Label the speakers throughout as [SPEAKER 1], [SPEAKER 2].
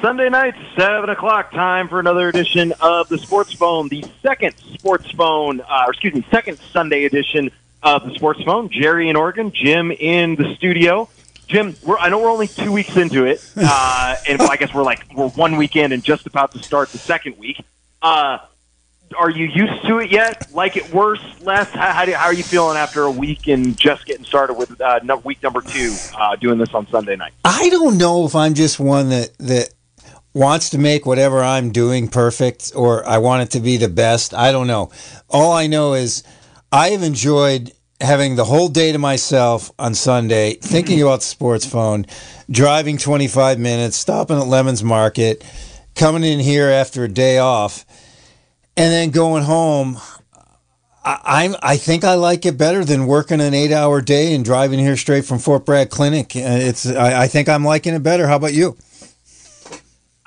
[SPEAKER 1] Sunday night, 7 o'clock, time for another edition of the Sports Phone, the second Sports Phone, uh, or excuse me, second Sunday edition of the Sports Phone. Jerry in Oregon, Jim in the studio. Jim, we're, I know we're only two weeks into it, uh, and I guess we're like we're one weekend and just about to start the second week. Uh, are you used to it yet? Like it worse, less? How, how, do, how are you feeling after a week and just getting started with uh, week number two, uh, doing this on Sunday night?
[SPEAKER 2] I don't know if I'm just one that that wants to make whatever I'm doing perfect or I want it to be the best. I don't know. All I know is I have enjoyed having the whole day to myself on Sunday, thinking about the sports phone, driving 25 minutes, stopping at Lemon's Market, coming in here after a day off, and then going home. I, am I think I like it better than working an eight hour day and driving here straight from Fort Bragg Clinic. Uh, it's I, I think I'm liking it better. How about you?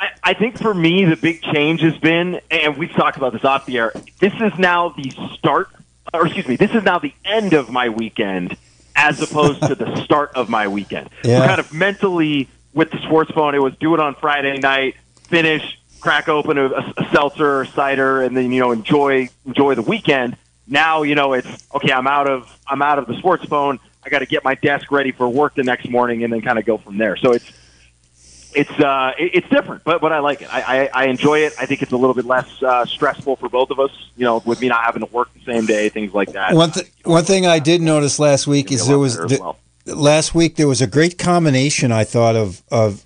[SPEAKER 1] I, I think for me, the big change has been, and we've talked about this off the air. This is now the start, or excuse me, this is now the end of my weekend, as opposed to the start of my weekend.
[SPEAKER 2] Yeah.
[SPEAKER 1] So kind of mentally with the sports phone, it was do it on Friday night, finish, crack open a, a seltzer or cider, and then you know enjoy enjoy the weekend. Now you know it's okay. I'm out of I'm out of the sports phone. I got to get my desk ready for work the next morning, and then kind of go from there. So it's it's uh, it's different, but but I like it. I, I, I enjoy it. I think it's a little bit less uh, stressful for both of us. You know, with me not having to work the same day, things like that.
[SPEAKER 2] One th- one thing I did notice last week is there was the, well. last week there was a great combination. I thought of of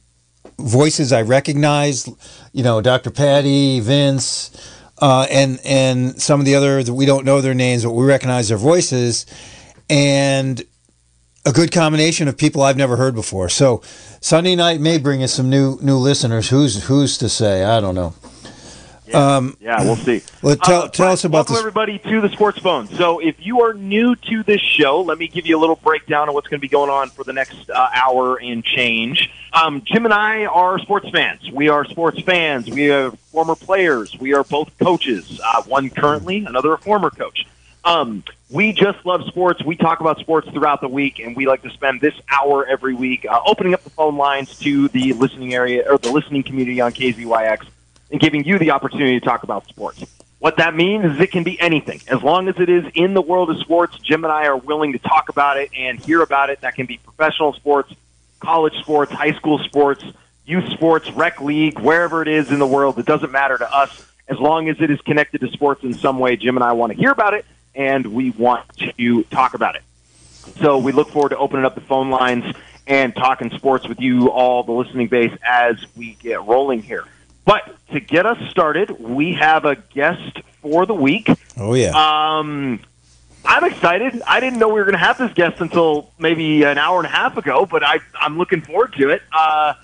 [SPEAKER 2] voices I recognized. You know, Dr. Patty, Vince, uh, and and some of the other that we don't know their names, but we recognize their voices, and a good combination of people I've never heard before. So Sunday night may bring us some new new listeners. Who's who's to say? I don't know.
[SPEAKER 1] Yeah, um, yeah we'll see.
[SPEAKER 2] Well, tell, uh, tell us about
[SPEAKER 1] welcome
[SPEAKER 2] this.
[SPEAKER 1] everybody to the Sports Phone. So, if you are new to this show, let me give you a little breakdown of what's going to be going on for the next uh, hour and change. Um, Jim and I are sports fans. We are sports fans. We are former players. We are both coaches. Uh, one currently, another a former coach. Um, we just love sports. We talk about sports throughout the week, and we like to spend this hour every week uh, opening up the phone lines to the listening area or the listening community on KZYX and giving you the opportunity to talk about sports. What that means is it can be anything. As long as it is in the world of sports, Jim and I are willing to talk about it and hear about it. That can be professional sports, college sports, high school sports, youth sports, rec league, wherever it is in the world. It doesn't matter to us. As long as it is connected to sports in some way, Jim and I want to hear about it and we want to talk about it. So we look forward to opening up the phone lines and talking sports with you all, the listening base, as we get rolling here. But to get us started, we have a guest for the week.
[SPEAKER 2] Oh yeah.
[SPEAKER 1] Um, I'm excited. I didn't know we were going to have this guest until maybe an hour and a half ago, but I, I'm looking forward to it. Uh,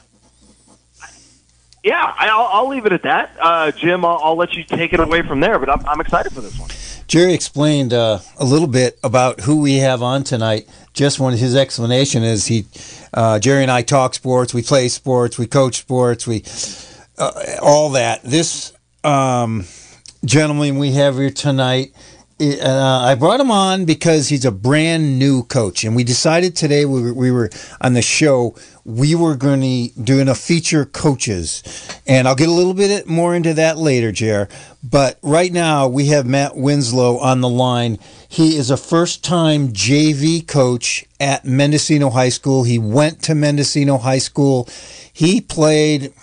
[SPEAKER 1] yeah, I'll, I'll leave it at that. Uh, Jim, I'll, I'll let you take it away from there, but I'm, I'm excited for this one.
[SPEAKER 2] Jerry explained uh, a little bit about who we have on tonight. Just one, his explanation is he, uh, Jerry and I talk sports, we play sports, we coach sports, we uh, all that. This um, gentleman we have here tonight uh, I brought him on because he's a brand new coach, and we decided today we were, we were on the show we were going to doing a feature coaches, and I'll get a little bit more into that later, Jer. But right now we have Matt Winslow on the line. He is a first-time JV coach at Mendocino High School. He went to Mendocino High School. He played.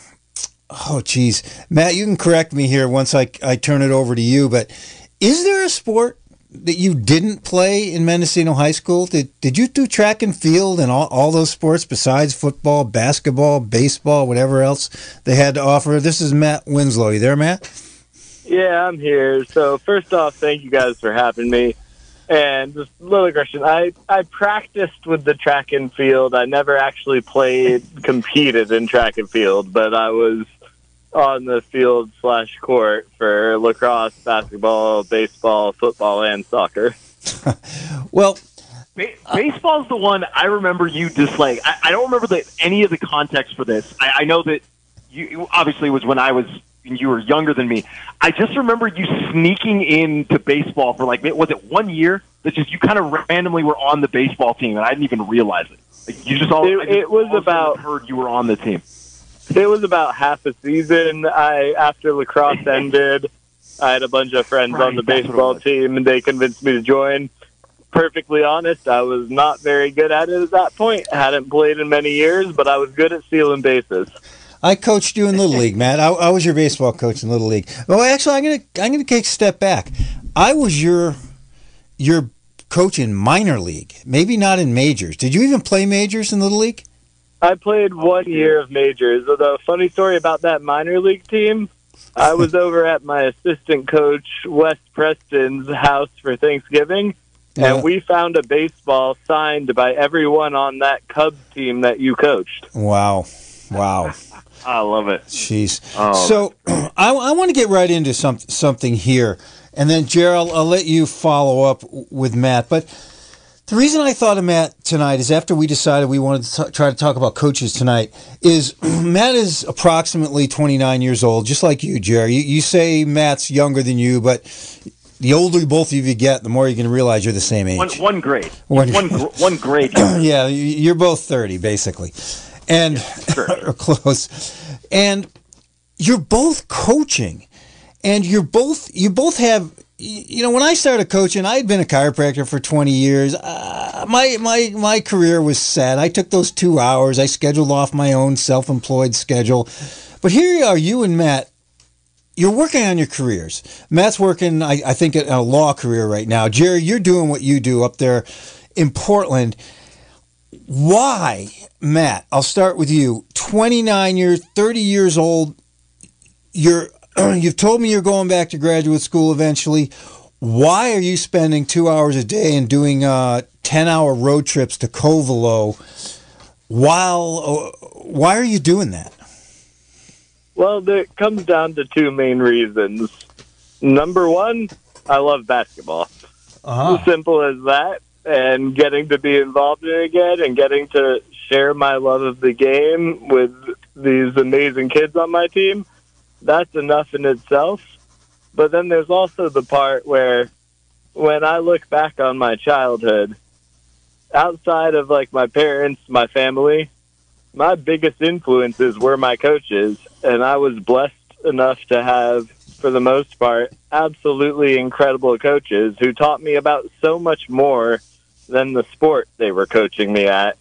[SPEAKER 2] Oh, geez, Matt, you can correct me here once I I turn it over to you, but is there a sport that you didn't play in Mendocino High School? Did did you do track and field and all, all those sports besides football, basketball, baseball, whatever else they had to offer? This is Matt Winslow. You there, Matt?
[SPEAKER 3] Yeah, I'm here. So first off, thank you guys for having me. And just a little question. I, I practiced with the track and field. I never actually played, competed in track and field, but I was on the field slash court for lacrosse, basketball, baseball, football, and soccer.
[SPEAKER 2] well,
[SPEAKER 1] ba- baseball's the one I remember you dislike. I, I don't remember the, any of the context for this. I, I know that you obviously was when I was you were younger than me. I just remember you sneaking into baseball for like was it one year that just you kind of randomly were on the baseball team and I didn't even realize it. Like you just all
[SPEAKER 3] it,
[SPEAKER 1] just
[SPEAKER 3] it was
[SPEAKER 1] all
[SPEAKER 3] about
[SPEAKER 1] heard you were on the team
[SPEAKER 3] It was about half a season. I after lacrosse ended, I had a bunch of friends
[SPEAKER 1] Right,
[SPEAKER 3] on the
[SPEAKER 1] that's what it
[SPEAKER 3] baseball team, and they convinced me to join. Perfectly honest, I was not very good at it at that point. I hadn't played in many years, but I was good at stealing bases.
[SPEAKER 2] I coached you in little league, Matt. I, I was your baseball coach in little league. Well, actually, I'm gonna I'm gonna take a step back. I was your your coach in minor league, maybe not in majors. Did you even play majors in little league?
[SPEAKER 3] I played one year of majors. The funny story about that minor league team, I was over at my assistant coach Wes Preston's house for Thanksgiving,
[SPEAKER 2] Yeah.
[SPEAKER 3] and we found a baseball signed by everyone on that Cubs team that you coached.
[SPEAKER 2] Wow, wow.
[SPEAKER 1] I love it.
[SPEAKER 2] Jeez.
[SPEAKER 1] Oh,
[SPEAKER 2] so I, I want to get right into some, something here, and then Gerald, I'll let you follow up with Matt. But the reason I thought of Matt tonight is after we decided we wanted to t- try to talk about coaches tonight. Is Matt is approximately 29 years old, just like you, Jerry. You, you say Matt's younger than you, but the older both of you get, the more you're going to realize you're the same age.
[SPEAKER 1] One, one grade.
[SPEAKER 2] One-
[SPEAKER 1] One, gr- one grade.
[SPEAKER 2] yeah, you- you're both 30 basically. And
[SPEAKER 1] sure.
[SPEAKER 2] close. And you're both coaching. And you're both you both have you know when I started coaching, I had been a chiropractor for 20 years. Uh, my my my career was set. I took those 2 hours. I scheduled off my own self-employed schedule. But here you are you and Matt you're working on your careers. Matt's working, I, I think, a law career right now. Jerry, you're doing what you do up there in Portland. Why, Matt? I'll start with you. 29 years, 30 years old. You're you've told me you're going back to graduate school eventually. Why are you spending two hours a day and doing uh, 10 hour road trips to Covelo? While uh, why are you doing that?
[SPEAKER 3] Well, it comes down to two main reasons. Number one, I love basketball.
[SPEAKER 2] Uh-huh.
[SPEAKER 3] As simple as that. And getting to be involved in it again and getting to share my love of the game with these amazing kids on my team, that's enough in itself. But then there's also the part where when I look back on my childhood, outside of like my parents, my family, my biggest influences were my coaches, and I was blessed enough to have, for the most part, absolutely incredible coaches who taught me about so much more than the sport they were coaching me at.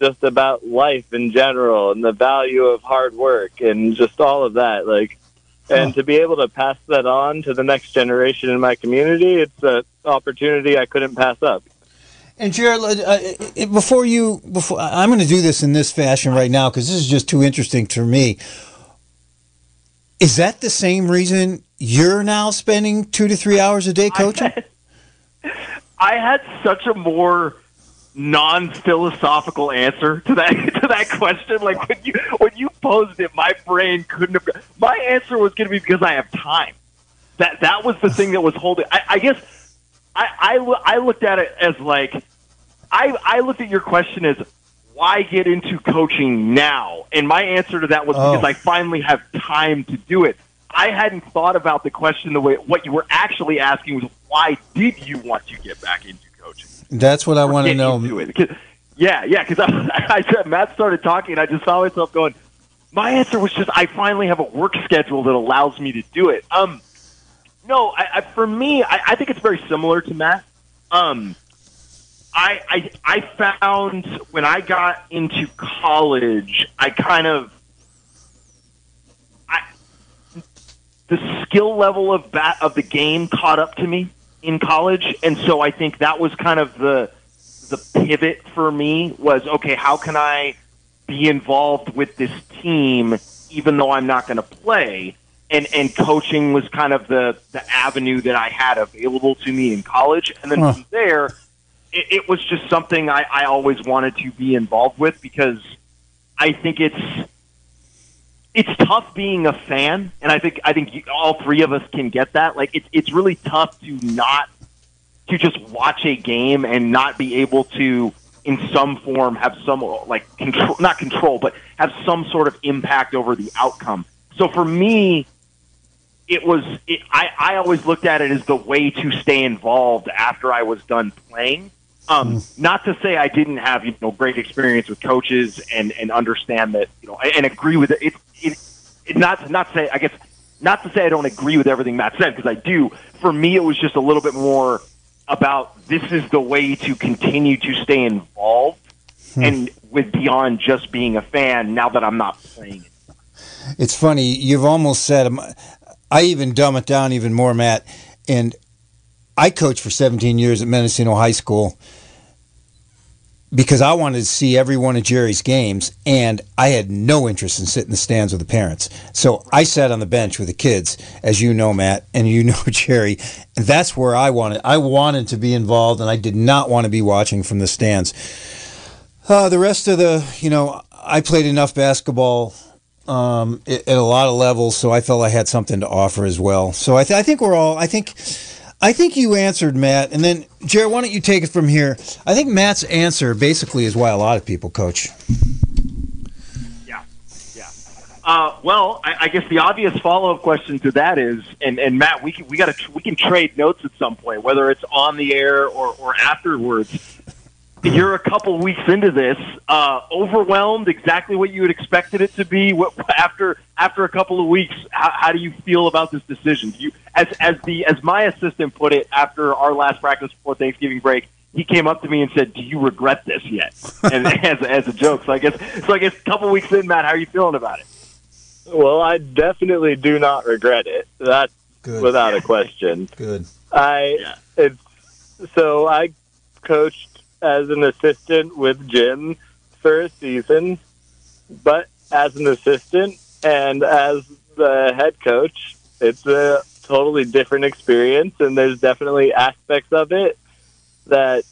[SPEAKER 3] Just about life in general and the value of hard work and just all of that. Like, and to be able to pass that on to the next generation in my community, it's an opportunity I couldn't pass up.
[SPEAKER 2] And Jared, uh, uh, before you, before I'm going to do this in this fashion right now because this is just too interesting to me. Is that the same reason you're now spending two to three hours a day coaching?
[SPEAKER 1] I had such a more non-philosophical answer to that to that question. Like when you when you posed it, my brain couldn't have. My answer was going to be because I have time. That that was the thing that was holding. I, I guess I, I I looked at it as like I I looked at your question as why get into coaching now? And my answer to that was
[SPEAKER 2] Oh.
[SPEAKER 1] because I finally have time to do it. I hadn't thought about the question the way what you were actually asking was why did you want to get back into?
[SPEAKER 2] That's what I want to know.
[SPEAKER 1] into it. 'Cause- yeah, yeah. Because I, I Matt started talking, and I just saw myself going. My answer was just I finally have a work schedule that allows me to do it. Um, no, I, I, for me, I, I think it's very similar to Matt. Um, I, I I found when I got into college, I kind of I the skill level of bat of the game caught up to me in college, and so I think that was kind of the the pivot for me was okay. How can I be involved with this team even though I'm not going to play? And and coaching was kind of the the avenue that I had available to me in college, and then
[SPEAKER 2] Huh.
[SPEAKER 1] from there, it, it was just something I, I always wanted to be involved with because I think it's it's tough being a fan, and I think I think you, all three of us can get that. Like it's it's really tough to not to just watch a game and not be able to, in some form, have some like control, not control, but have some sort of impact over the outcome. So for me, it was it, I I always looked at it as the way to stay involved after I was done playing. Um, Not to say I didn't have you know great experience with coaches and and understand that you know and agree with it. It's it, it not not to say I guess not to say I don't agree with everything Matt said because I do. For me, it was just a little bit more about this is the way to continue to stay involved hmm. and with beyond just being a fan. Now that I'm not playing it,
[SPEAKER 2] it's funny. You've almost said um, I even dumb it down even more, Matt. And I coached for 17 years at Mendocino High School because I wanted to see every one of Jerry's games, and I had no interest in sitting in the stands with the parents. So I sat on the bench with the kids, as you know, Matt, and you know, Jerry. That's where I wanted. I wanted to be involved, and I did not want to be watching from the stands. Uh, the rest of the, you know, I played enough basketball um, at a lot of levels, so I felt I had something to offer as well. So I, th- I think we're all. I think I think you answered Matt, and then Jared, why don't you take it from here? I think Matt's answer basically is why a lot of people coach.
[SPEAKER 1] Yeah, yeah. Uh, well, I, I, guess the obvious follow-up question to that is, and, and Matt, we can, we got we can trade notes at some point, whether it's on the air or, or afterwards you're a couple weeks into this, uh, overwhelmed, exactly what you had expected it to be. What, after after a couple of weeks, how, how do you feel about this decision? Do you, as as the as my assistant put it after our last practice before Thanksgiving break, he came up to me and said, "Do you regret this yet?" And as as a joke. So I guess so. I guess a couple weeks in, Matt, how are you feeling about it?
[SPEAKER 3] Well, I definitely do not regret it. That's Good. without a question.
[SPEAKER 2] Good.
[SPEAKER 3] I yeah. it's so I coached as an assistant with Jim for a season, but as an assistant and as the head coach, it's a totally different experience, and there's definitely aspects of it that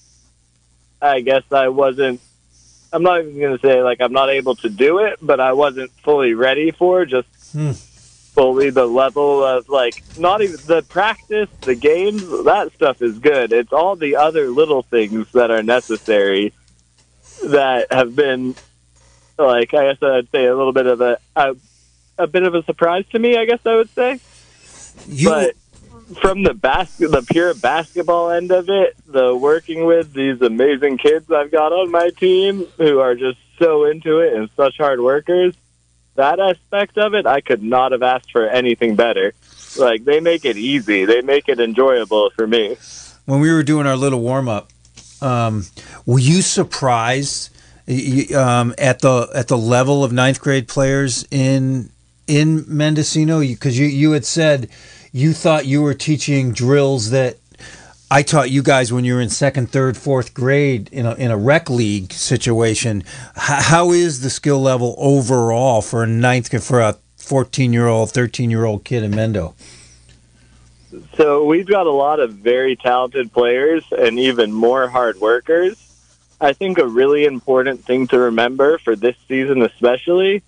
[SPEAKER 3] I guess I wasn't. I'm not even going to say like I'm not able to do it, but I wasn't fully ready for just hmm fully the level of like not even the practice, the games, that stuff is good. It's all the other little things that are necessary that have been like I guess I'd say a little bit of a a, a bit of a surprise to me. I guess I would say, you... but from the basket, the pure basketball end of it, the working with these amazing kids I've got on my team who are just so into it and such hard workers that aspect of it, I could not have asked for anything better. Like they make it easy, they make it enjoyable for me.
[SPEAKER 2] When we were doing our little warm up, um, were you surprised um, at the at the level of ninth grade players in in Mendocino? Because you, you you had said you thought you were teaching drills that I taught you guys when you were in second, third, fourth grade in a, in a rec league situation. H- how is the skill level overall for a ninth for a 14 year old, 13 year old kid in Mendo?
[SPEAKER 3] So we've got a lot of very talented players and even more hard workers. I think a really important thing to remember for this season, especially,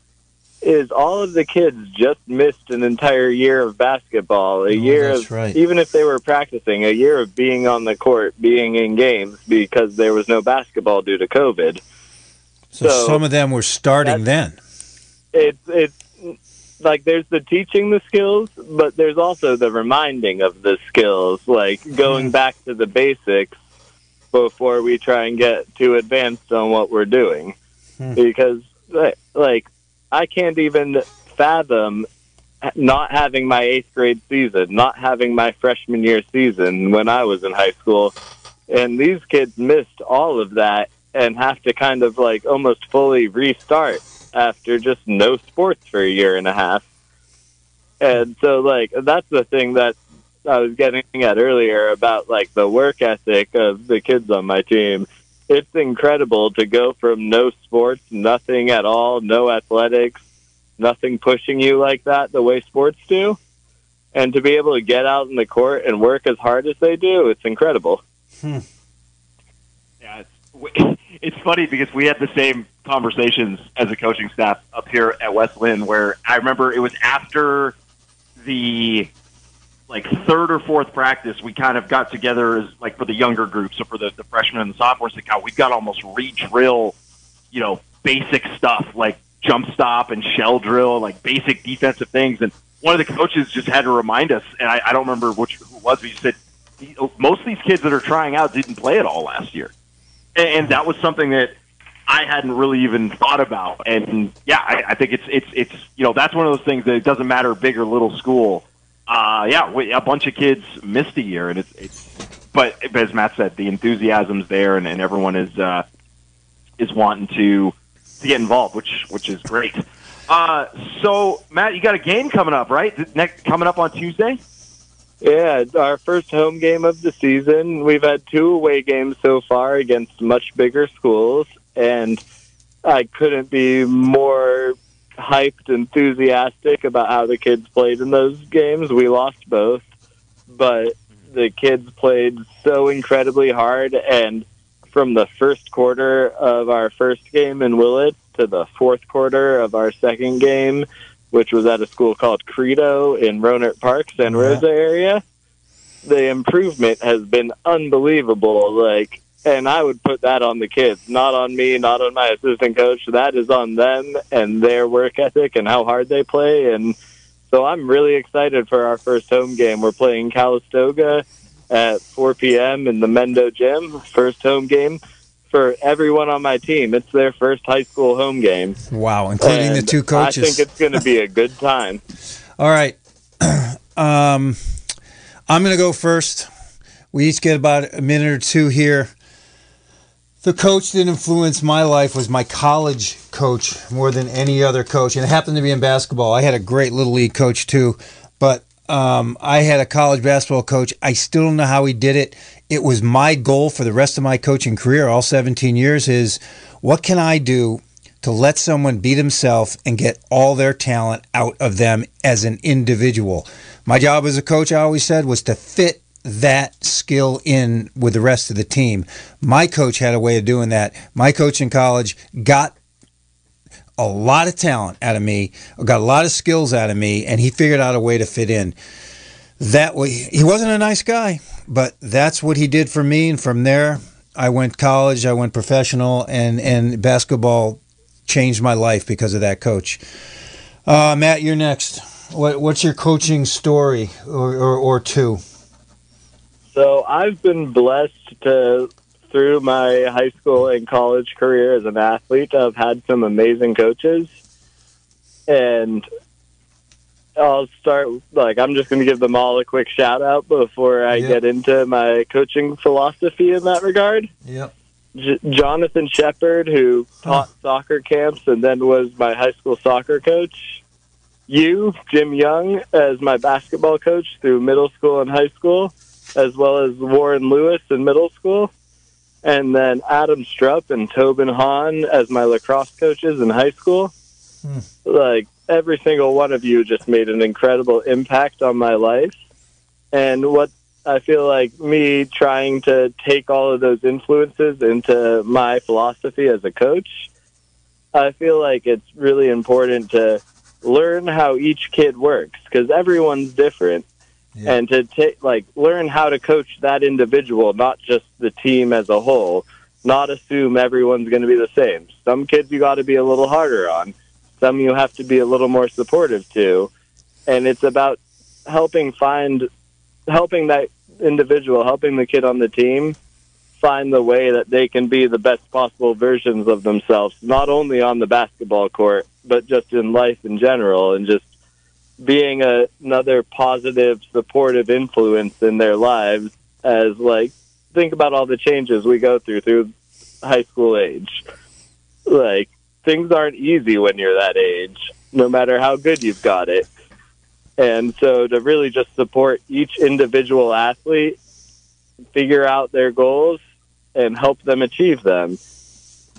[SPEAKER 3] is all of the kids just missed an entire year of basketball, a oh, year of right. even if they were practicing, a year of being on the court, being in games because there was no basketball due to COVID.
[SPEAKER 2] So, so some of them were starting then.
[SPEAKER 3] It's it's like there's the teaching the skills, but there's also the reminding of the skills, like going back to the basics before we try and get too advanced on what we're doing. Hmm. Because like I can't even fathom not having my eighth grade season, not having my freshman year season when I was in high school. And these kids missed all of that and have to kind of like almost fully restart after just no sports for a year and a half. And so, like, that's the thing that I was getting at earlier about like the work ethic of the kids on my team it's incredible to go from no sports, nothing at all, no athletics, nothing pushing you like that the way sports do, and to be able to get out in the court and work as hard as they do, it's incredible.
[SPEAKER 1] Hmm. Yeah, it's, it's funny because we had the same conversations as a coaching staff up here at West Linn, where I remember it was after the like third or fourth practice, we kind of got together as like for the younger group, so for the, the freshmen and the sophomores, like how we've got almost re-drill, you know, basic stuff like jump stop and shell drill, like basic defensive things. And one of the coaches just had to remind us, and I, I don't remember which who it was, but he said most of these kids that are trying out didn't play at all last year, and, and that was something that I hadn't really even thought about. And yeah, I, I think it's it's it's you know that's one of those things that it doesn't matter big or little school. Uh, yeah, we, a bunch of kids missed a year, and it's it's. But but as Matt said, the enthusiasm's there, and, and everyone is uh, is wanting to to get involved, which which is great. Uh, so Matt, you got a game coming up, right? Next coming up on Tuesday.
[SPEAKER 3] Yeah, our first home game of the season. We've had two away games so far against much bigger schools, and I couldn't be more hyped, enthusiastic about how the kids played in those games. We lost both, but the kids played so incredibly hard, and from the first quarter of our first game in Willits to the fourth quarter of our second game, which was at a school called Credo in Rohnert Park, Santa Rosa area. The improvement has been unbelievable. Like, and I would put that on the kids, not on me, not on my assistant coach. That is on them and their work ethic and how hard they play. And so I'm really excited for our first home game. We're playing Calistoga at 4 p.m. in the Mendo Gym, first home game for everyone on my team. It's their first high school home game.
[SPEAKER 2] Wow, including
[SPEAKER 3] And
[SPEAKER 2] the two coaches.
[SPEAKER 3] I think it's going to be a good time.
[SPEAKER 2] All right. Um, I'm going to go first. We each get about a minute or two here. The coach that influenced my life was my college coach more than any other coach, and it happened to be in basketball. I had a great little league coach too, but um, I had a college basketball coach. I still don't know how he did it. It was my goal for the rest of my coaching career, all 17 years, is what can I do to let someone be themselves and get all their talent out of them as an individual. My job as a coach, I always said, was to fit that skill in with the rest of the team. My coach had a way of doing that. My coach in college got a lot of talent out of me, got a lot of skills out of me, and he figured out a way to fit in. That way, he wasn't a nice guy, but that's what he did for me. And from there, I went college, I went professional, and and basketball changed my life because of that coach. Uh, Matt, you're next. What, what's your coaching story or, or, or two?
[SPEAKER 3] So I've been blessed to, through my high school and college career as an athlete, I've had some amazing coaches. And I'll start, like, I'm just going to give them all a quick shout out before I
[SPEAKER 2] Yep.
[SPEAKER 3] get into my coaching philosophy in that regard.
[SPEAKER 2] Yep.
[SPEAKER 3] J- Jonathan Shepard, who taught soccer camps and then was my high school soccer coach. You, Jim Young, as my basketball coach through middle school and high school, as well as Warren Lewis in middle school. And then Adam Strupp and Tobin Hahn as my lacrosse coaches in high school. Hmm. Like, every single one of you just made an incredible impact on my life. And what I feel like me trying to take all of those influences into my philosophy as a coach, I feel like it's really important to learn how each kid works because everyone's different.
[SPEAKER 2] Yeah.
[SPEAKER 3] And to take like learn how to coach that individual, not just the team as a whole. Not assume everyone's going to be the same. Some kids you got to be a little harder on. Some you have to be a little more supportive to. And it's about helping find helping that individual, helping the kid on the team find the way that they can be the best possible versions of themselves, not only on the basketball court, but just in life in general, and just being a, another positive, supportive influence in their lives. As like, think about all the changes we go through through high school age. Like, things aren't easy when you're that age, no matter how good you've got it. And so to really just support each individual athlete, figure out their goals, and help them achieve them,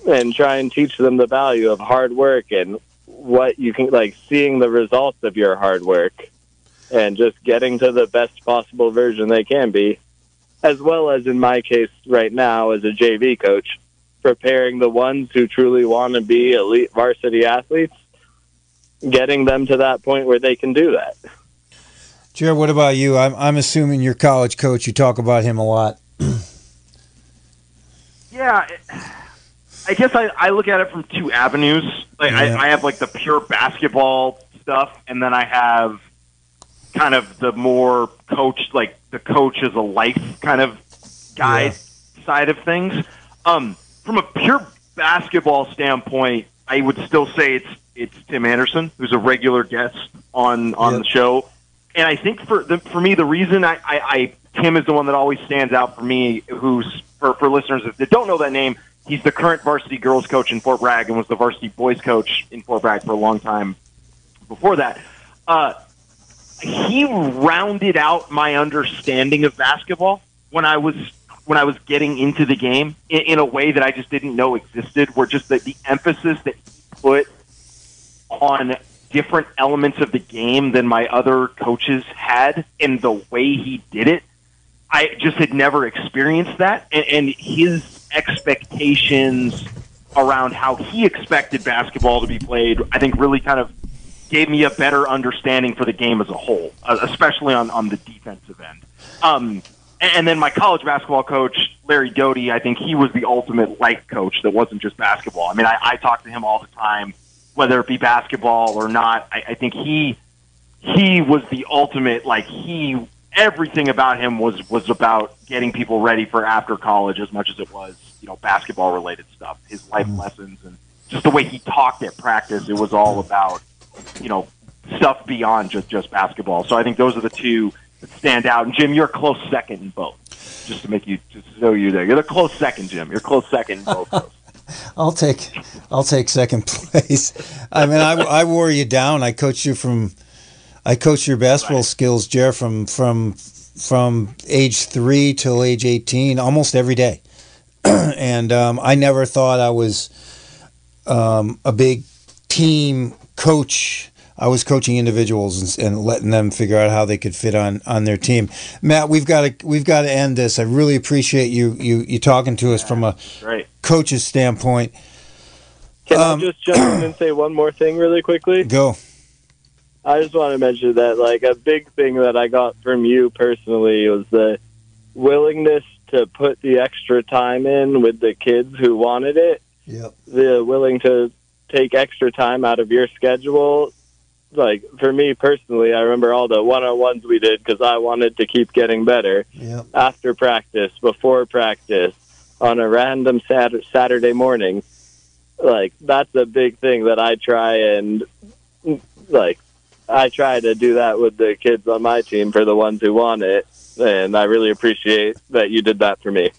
[SPEAKER 3] and try and teach them the value of hard work and what you can, like, seeing the results of your hard work and just getting to the best possible version they can be, as well as in my case right now as a JV coach, preparing the ones who truly want to be elite varsity athletes getting them to that point where they can do that.
[SPEAKER 2] Jared, what about you? I'm, I'm assuming your college coach, you talk about him a lot.
[SPEAKER 1] Yeah, it- I guess I, I look at it from two avenues. Like
[SPEAKER 2] Yeah.
[SPEAKER 1] I, I have like the pure basketball stuff, and then I have kind of the more coach, like the coach as a life kind of guide side of things. Um, from a pure basketball standpoint, I would still say it's it's Tim Anderson, who's a regular guest on on
[SPEAKER 2] Yep.
[SPEAKER 1] the show. And I think for the, for me, the reason I, I, I Tim is the one that always stands out for me. Who's for for listeners that don't know that name, he's the current varsity girls coach in Fort Bragg and was the varsity boys coach in Fort Bragg for a long time before that. Uh, he rounded out my understanding of basketball when I was when I was getting into the game in, in a way that I just didn't know existed. Where just the, the emphasis that he put on different elements of the game than my other coaches had, and the way he did it, I just had never experienced that. And, and his expectations around how he expected basketball to be played, I think, really kind of gave me a better understanding for the game as a whole, uh, especially on, on the defensive end. Um, and, then my college basketball coach, Larry Doty, I think he was the ultimate light coach that wasn't just basketball. I mean, I, I talk to him all the time, whether it be basketball or not. I, I think he he was the ultimate like he everything about him was was about getting people ready for after college as much as it was you know basketball related stuff his life mm-hmm. lessons and just the way he talked at practice it was all about you know stuff beyond just just basketball so i think those are the two that stand out and jim you're a close second in both just to make you just to show you there you're the close second jim you're a close second in both those.
[SPEAKER 2] I'll take I'll take second place. I mean, I, I wore you down. I coached you from I coached your basketball
[SPEAKER 1] Right.
[SPEAKER 2] skills, Jer, from from from age three till age eighteen, almost every day. and um, I never thought I was um, a big team coach. I was coaching individuals and, and letting them figure out how they could fit on, on their team. Matt, we've got to we've got to end this. I really appreciate you you you talking to us from a
[SPEAKER 1] right
[SPEAKER 2] coach's standpoint.
[SPEAKER 3] Can
[SPEAKER 2] Um,
[SPEAKER 3] I just jump in and say one more thing really quickly?
[SPEAKER 2] Go.
[SPEAKER 3] I just want to mention that like a big thing that I got from you personally was the willingness to put the extra time in with the kids who wanted it.
[SPEAKER 2] Yep.
[SPEAKER 3] The willing to take extra time out of your schedule. Like for me personally, I remember all the one-on-ones we did because I wanted to keep getting better.
[SPEAKER 2] Yep.
[SPEAKER 3] after practice, before practice, on a random Sat- Saturday morning. Like that's a big thing that I try and like I try to do that with the kids on my team for the ones who want it, and I really appreciate that you did that for me.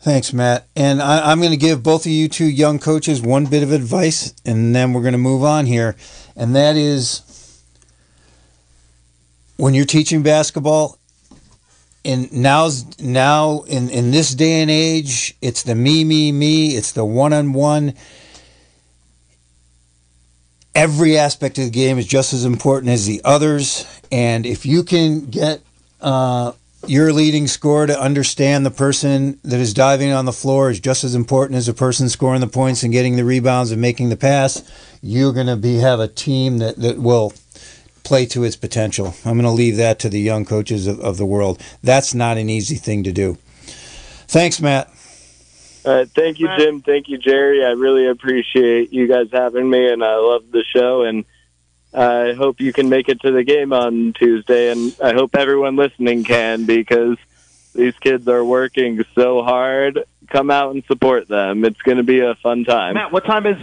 [SPEAKER 2] Thanks, Matt. And I, I'm going to give both of you two young coaches one bit of advice, and then we're going to move on here. And that is when you're teaching basketball, in now's now in, in this day and age, it's the me, me, me, it's the one on one. Every aspect of the game is just as important as the others. And if you can get uh, your leading scorer to understand the person that is diving on the floor is just as important as the person scoring the points and getting the rebounds and making the pass. You're going to be have a team that, that will play to its potential. I'm going to leave that to the young coaches of, of the world. That's not an easy thing to do. Thanks, Matt.
[SPEAKER 3] All right, thank you, Jim. Thank you, Jerry. I really appreciate you guys having me, and I love the show. And I hope you can make it to the game on Tuesday, and I hope everyone listening can because these kids are working so hard. Come out and support them. It's going to be a fun time.
[SPEAKER 1] matt what time is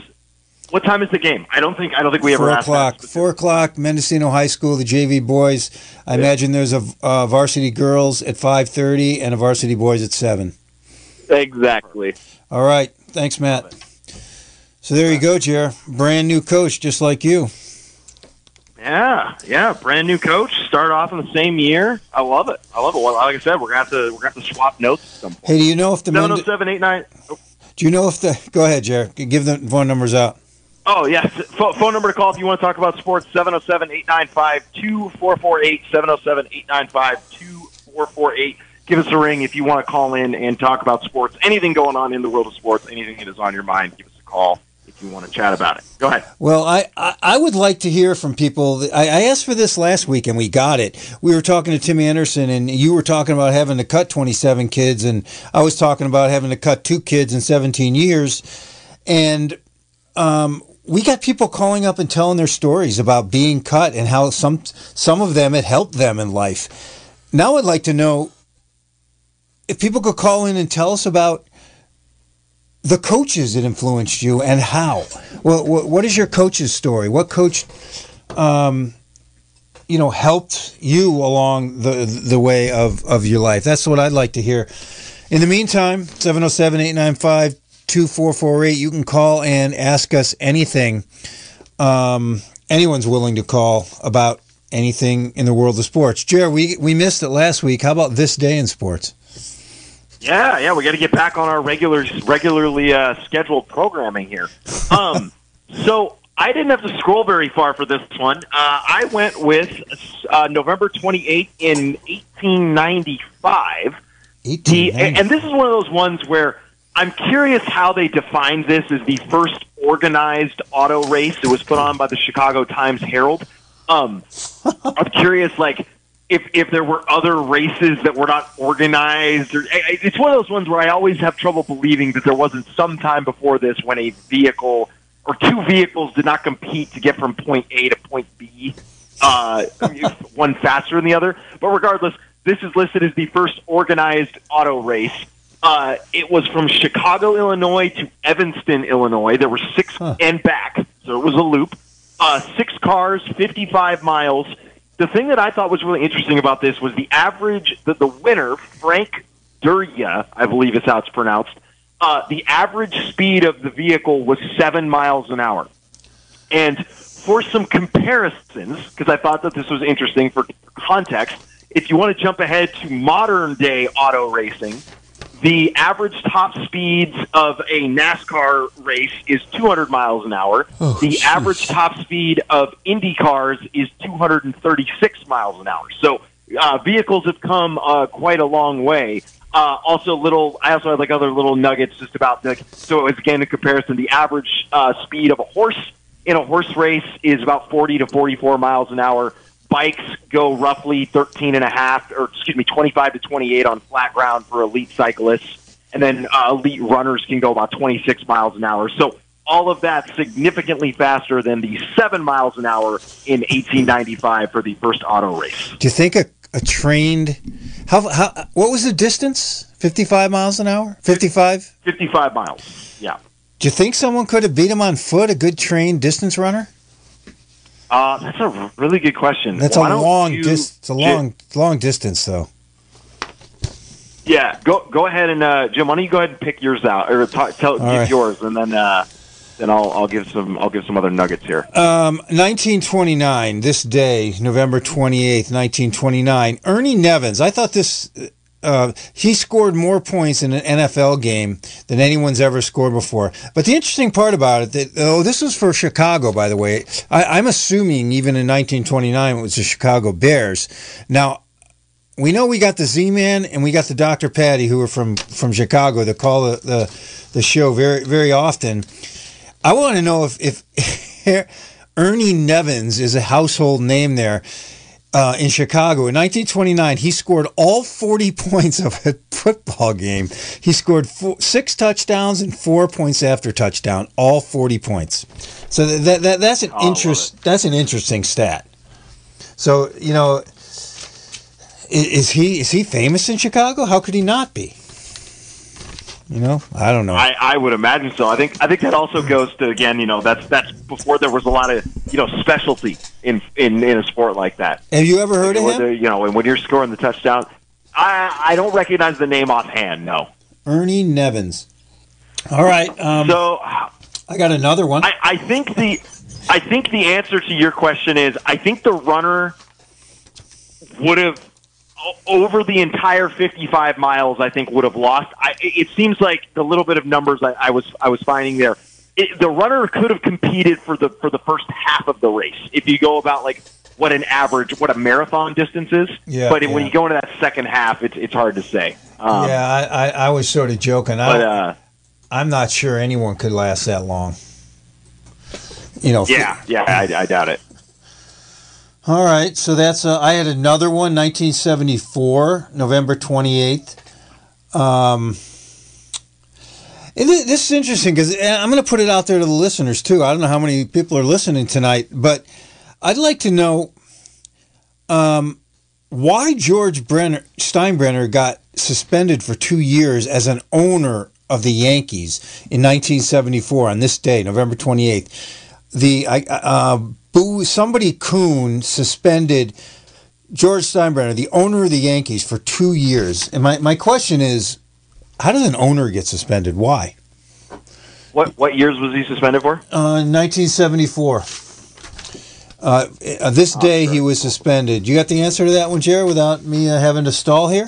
[SPEAKER 1] what time is the game i don't think i don't think we ever
[SPEAKER 2] Four
[SPEAKER 1] asked that
[SPEAKER 2] o'clock.
[SPEAKER 1] specifically.
[SPEAKER 2] Four o'clock. Mendocino High School. The JV boys. I imagine there's a uh, varsity girls at five thirty and a varsity boys at seven.
[SPEAKER 3] Exactly.
[SPEAKER 2] All right. Thanks, Matt. So there you go, Jer. Brand new coach, just like you.
[SPEAKER 1] Yeah, yeah, brand new coach. Start off in the same year. I love it. I love it. Well, like I said, we're gonna have to we're gonna have to swap notes at some point.
[SPEAKER 2] Hey, do you know if the
[SPEAKER 1] Seven
[SPEAKER 2] oh
[SPEAKER 1] zero seven eight nine. Oh.
[SPEAKER 2] do you know if the go ahead, Jer. Give the phone numbers out.
[SPEAKER 1] Oh yes, Pho- phone number to call if you want to talk about sports 707-895-2448 707-895-2448. Give us a ring if you want to call in and talk about sports. Anything going on in the world of sports, anything that is on your mind, give us a call if you want to chat about it. Go ahead.
[SPEAKER 2] Well, I, I, would like to hear from people. I, I asked for this last week and we got it. We were talking to Tim Anderson and you were talking about having to cut 27 kids and I was talking about having to cut two kids in 17 years. And um, we got people calling up and telling their stories about being cut and how some some of them it helped them in life. Now I'd like to know if people could call in and tell us about the coaches that influenced you and how. Well, what is your coach's story? What coach, um, you know, helped you along the the way of, of your life? That's what I'd like to hear. In the meantime, 707 895 2448, you can call and ask us anything. Um, anyone's willing to call about anything in the world of sports. Jared, we, we missed it last week. How about this day in sports?
[SPEAKER 1] Yeah, yeah, we got to get back on our regular, regularly uh, scheduled programming here. Um, so I didn't have to scroll very far for this one. Uh, I went with uh, November 28th in 1895. 1890. The, and this is one of those ones where I'm curious how they define this as the first organized auto race. that was put on by the Chicago Times Herald. Um, I'm curious, like if if there were other races that were not organized, or it's one of those ones where I always have trouble believing that there wasn't some time before this when a vehicle or two vehicles did not compete to get from point A to point B, uh, one faster than the other. But regardless, this is listed as the first organized auto race. Uh, it was from Chicago, Illinois to Evanston, Illinois. There were six huh. and back, so it was a loop. Uh, six cars, 55 miles. The thing that I thought was really interesting about this was the average, that the winner, Frank Duryea, I believe is how it's pronounced, uh, the average speed of the vehicle was seven miles an hour. And for some comparisons, because I thought that this was interesting for context, if you want to jump ahead to modern day auto racing, the average top speeds of a NASCAR race is 200 miles an hour. Oh, the geez. average top speed of Indy cars is 236 miles an hour. So uh, vehicles have come uh, quite a long way. Uh, also, little. I also had like other little nuggets just about the. So it's again in comparison, the average uh, speed of a horse in a horse race is about 40 to 44 miles an hour. Bikes go roughly 13 and a half, or excuse me, 25 to 28 on flat ground for elite cyclists. And then uh, elite runners can go about 26 miles an hour. So all of that significantly faster than the seven miles an hour in 1895 for the first auto race.
[SPEAKER 2] Do you think a, a trained, how, how, what was the distance? 55 miles an hour? 55?
[SPEAKER 1] 55 miles, yeah.
[SPEAKER 2] Do you think someone could have beat him on foot, a good trained distance runner?
[SPEAKER 1] Uh, that's a really good question.
[SPEAKER 2] That's Why a long distance. It's a long, long distance, though.
[SPEAKER 1] Yeah, go go ahead and uh, Jim. Why don't you go ahead and pick yours out, or talk, tell give right. yours, and then uh, then I'll I'll give some I'll give some other nuggets here.
[SPEAKER 2] Um, 1929, this day, November 28th, 1929. Ernie Nevins. I thought this uh, he scored more points in an NFL game than anyone's ever scored before. But the interesting part about it, that, oh, this was for Chicago, by the way. I, am assuming even in 1929 it was the Chicago Bears. Now, we know we got the Z-Man and we got the Dr. Patty, who are from from Chicago, that call the, the, the show very very often. I want to know if if Ernie Nevins is a household name there uh, in Chicago in 1929. He scored all 40 points of a football game. He scored four, six touchdowns and four points after touchdown, all 40 points. So that, that that's an oh, interest. That's an interesting stat. So you know, is he is he famous in Chicago? How could he not be? You know, I don't know.
[SPEAKER 1] I, I would imagine so. I think I think that also goes to again, you know, that's that's before there was a lot of you know specialty in in, in a sport like that.
[SPEAKER 2] Have you ever heard of
[SPEAKER 1] him? You know, and when you're scoring the touchdown, I I don't recognize the name offhand. No,
[SPEAKER 2] Ernie Nevins. All right. Um,
[SPEAKER 1] so
[SPEAKER 2] I got another one.
[SPEAKER 1] I, I think the I think the answer to your question is I think the runner would have over the entire 55 miles, I think would have lost. I, it seems like the little bit of numbers I, I was I was finding there, it, the runner could have competed for the for the first half of the race if you go about like what an average, what a marathon distance is. Yeah, but yeah. when you go into that second half, it's it's hard to say.
[SPEAKER 2] Um, yeah, I, I, I, was sort of joking. But, uh, I, I'm not sure anyone could last that long. You know.
[SPEAKER 1] Yeah, yeah, I, I doubt it.
[SPEAKER 2] All right, so that's uh, I had another one, 1974, November 28th. Um, this is interesting because uh, I'm going to put it out there to the listeners too. I don't know how many people are listening tonight, but I'd like to know um, why George Brenner, Steinbrenner got suspended for two years as an owner of the Yankees in 1974 on this day, November 28th. The uh, boo, somebody Kuhn suspended George Steinbrenner, the owner of the Yankees, for two years. And my, my question is, how does an owner get suspended? Why?
[SPEAKER 1] What what years was he suspended for?
[SPEAKER 2] Uh, 1974. Uh, uh, this oh, day he was suspended. You got the answer to that one, Jared, without me uh, having to stall here?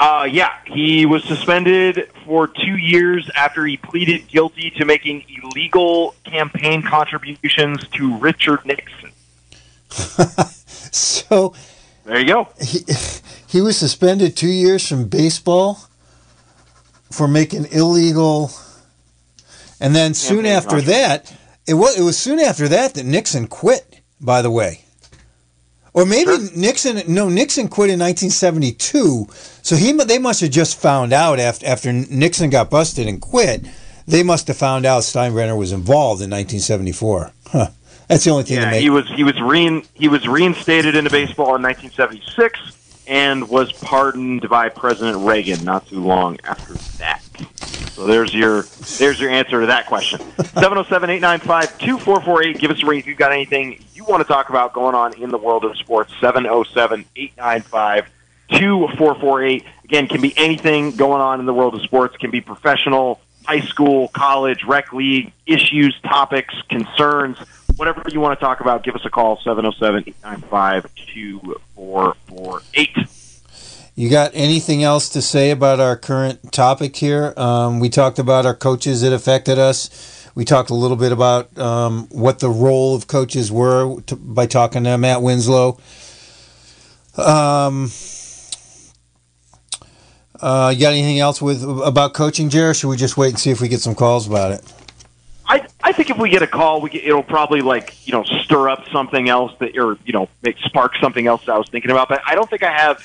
[SPEAKER 1] Uh, yeah, he was suspended for two years after he pleaded guilty to making illegal campaign contributions to Richard Nixon.
[SPEAKER 2] so
[SPEAKER 1] there you go.
[SPEAKER 2] He, he was suspended two years from baseball for making illegal, and then soon after that, it was it was soon after that that Nixon quit. By the way, or maybe sure. Nixon. No, Nixon quit in 1972. So he they must have just found out after after Nixon got busted and quit. They must have found out Steinbrenner was involved in 1974. Huh. That's the only thing.
[SPEAKER 1] Yeah,
[SPEAKER 2] make...
[SPEAKER 1] he was he was rein, he was reinstated into baseball in 1976 and was pardoned by President Reagan not too long after that. So there's your there's your answer to that question. 707-895-2448. Give us a ring if you've got anything want to talk about going on in the world of sports. 707-895-2448. Again, can be anything going on in the world of sports. Can be professional, high school, college, rec league, issues, topics, concerns whatever you want to talk about, give us a call, 707-895-2448.
[SPEAKER 2] You got anything else to say about our current topic here? Um, we talked about our coaches that affected us. We talked a little bit about um, what the role of coaches were to, by talking to Matt Winslow. Um, uh, you got anything else with about coaching, Jared? Should we just wait and see if we get some calls about it?
[SPEAKER 1] I I think if we get a call, we get, it'll probably like you know stir up something else that or you know make spark something else that I was thinking about. But I don't think I have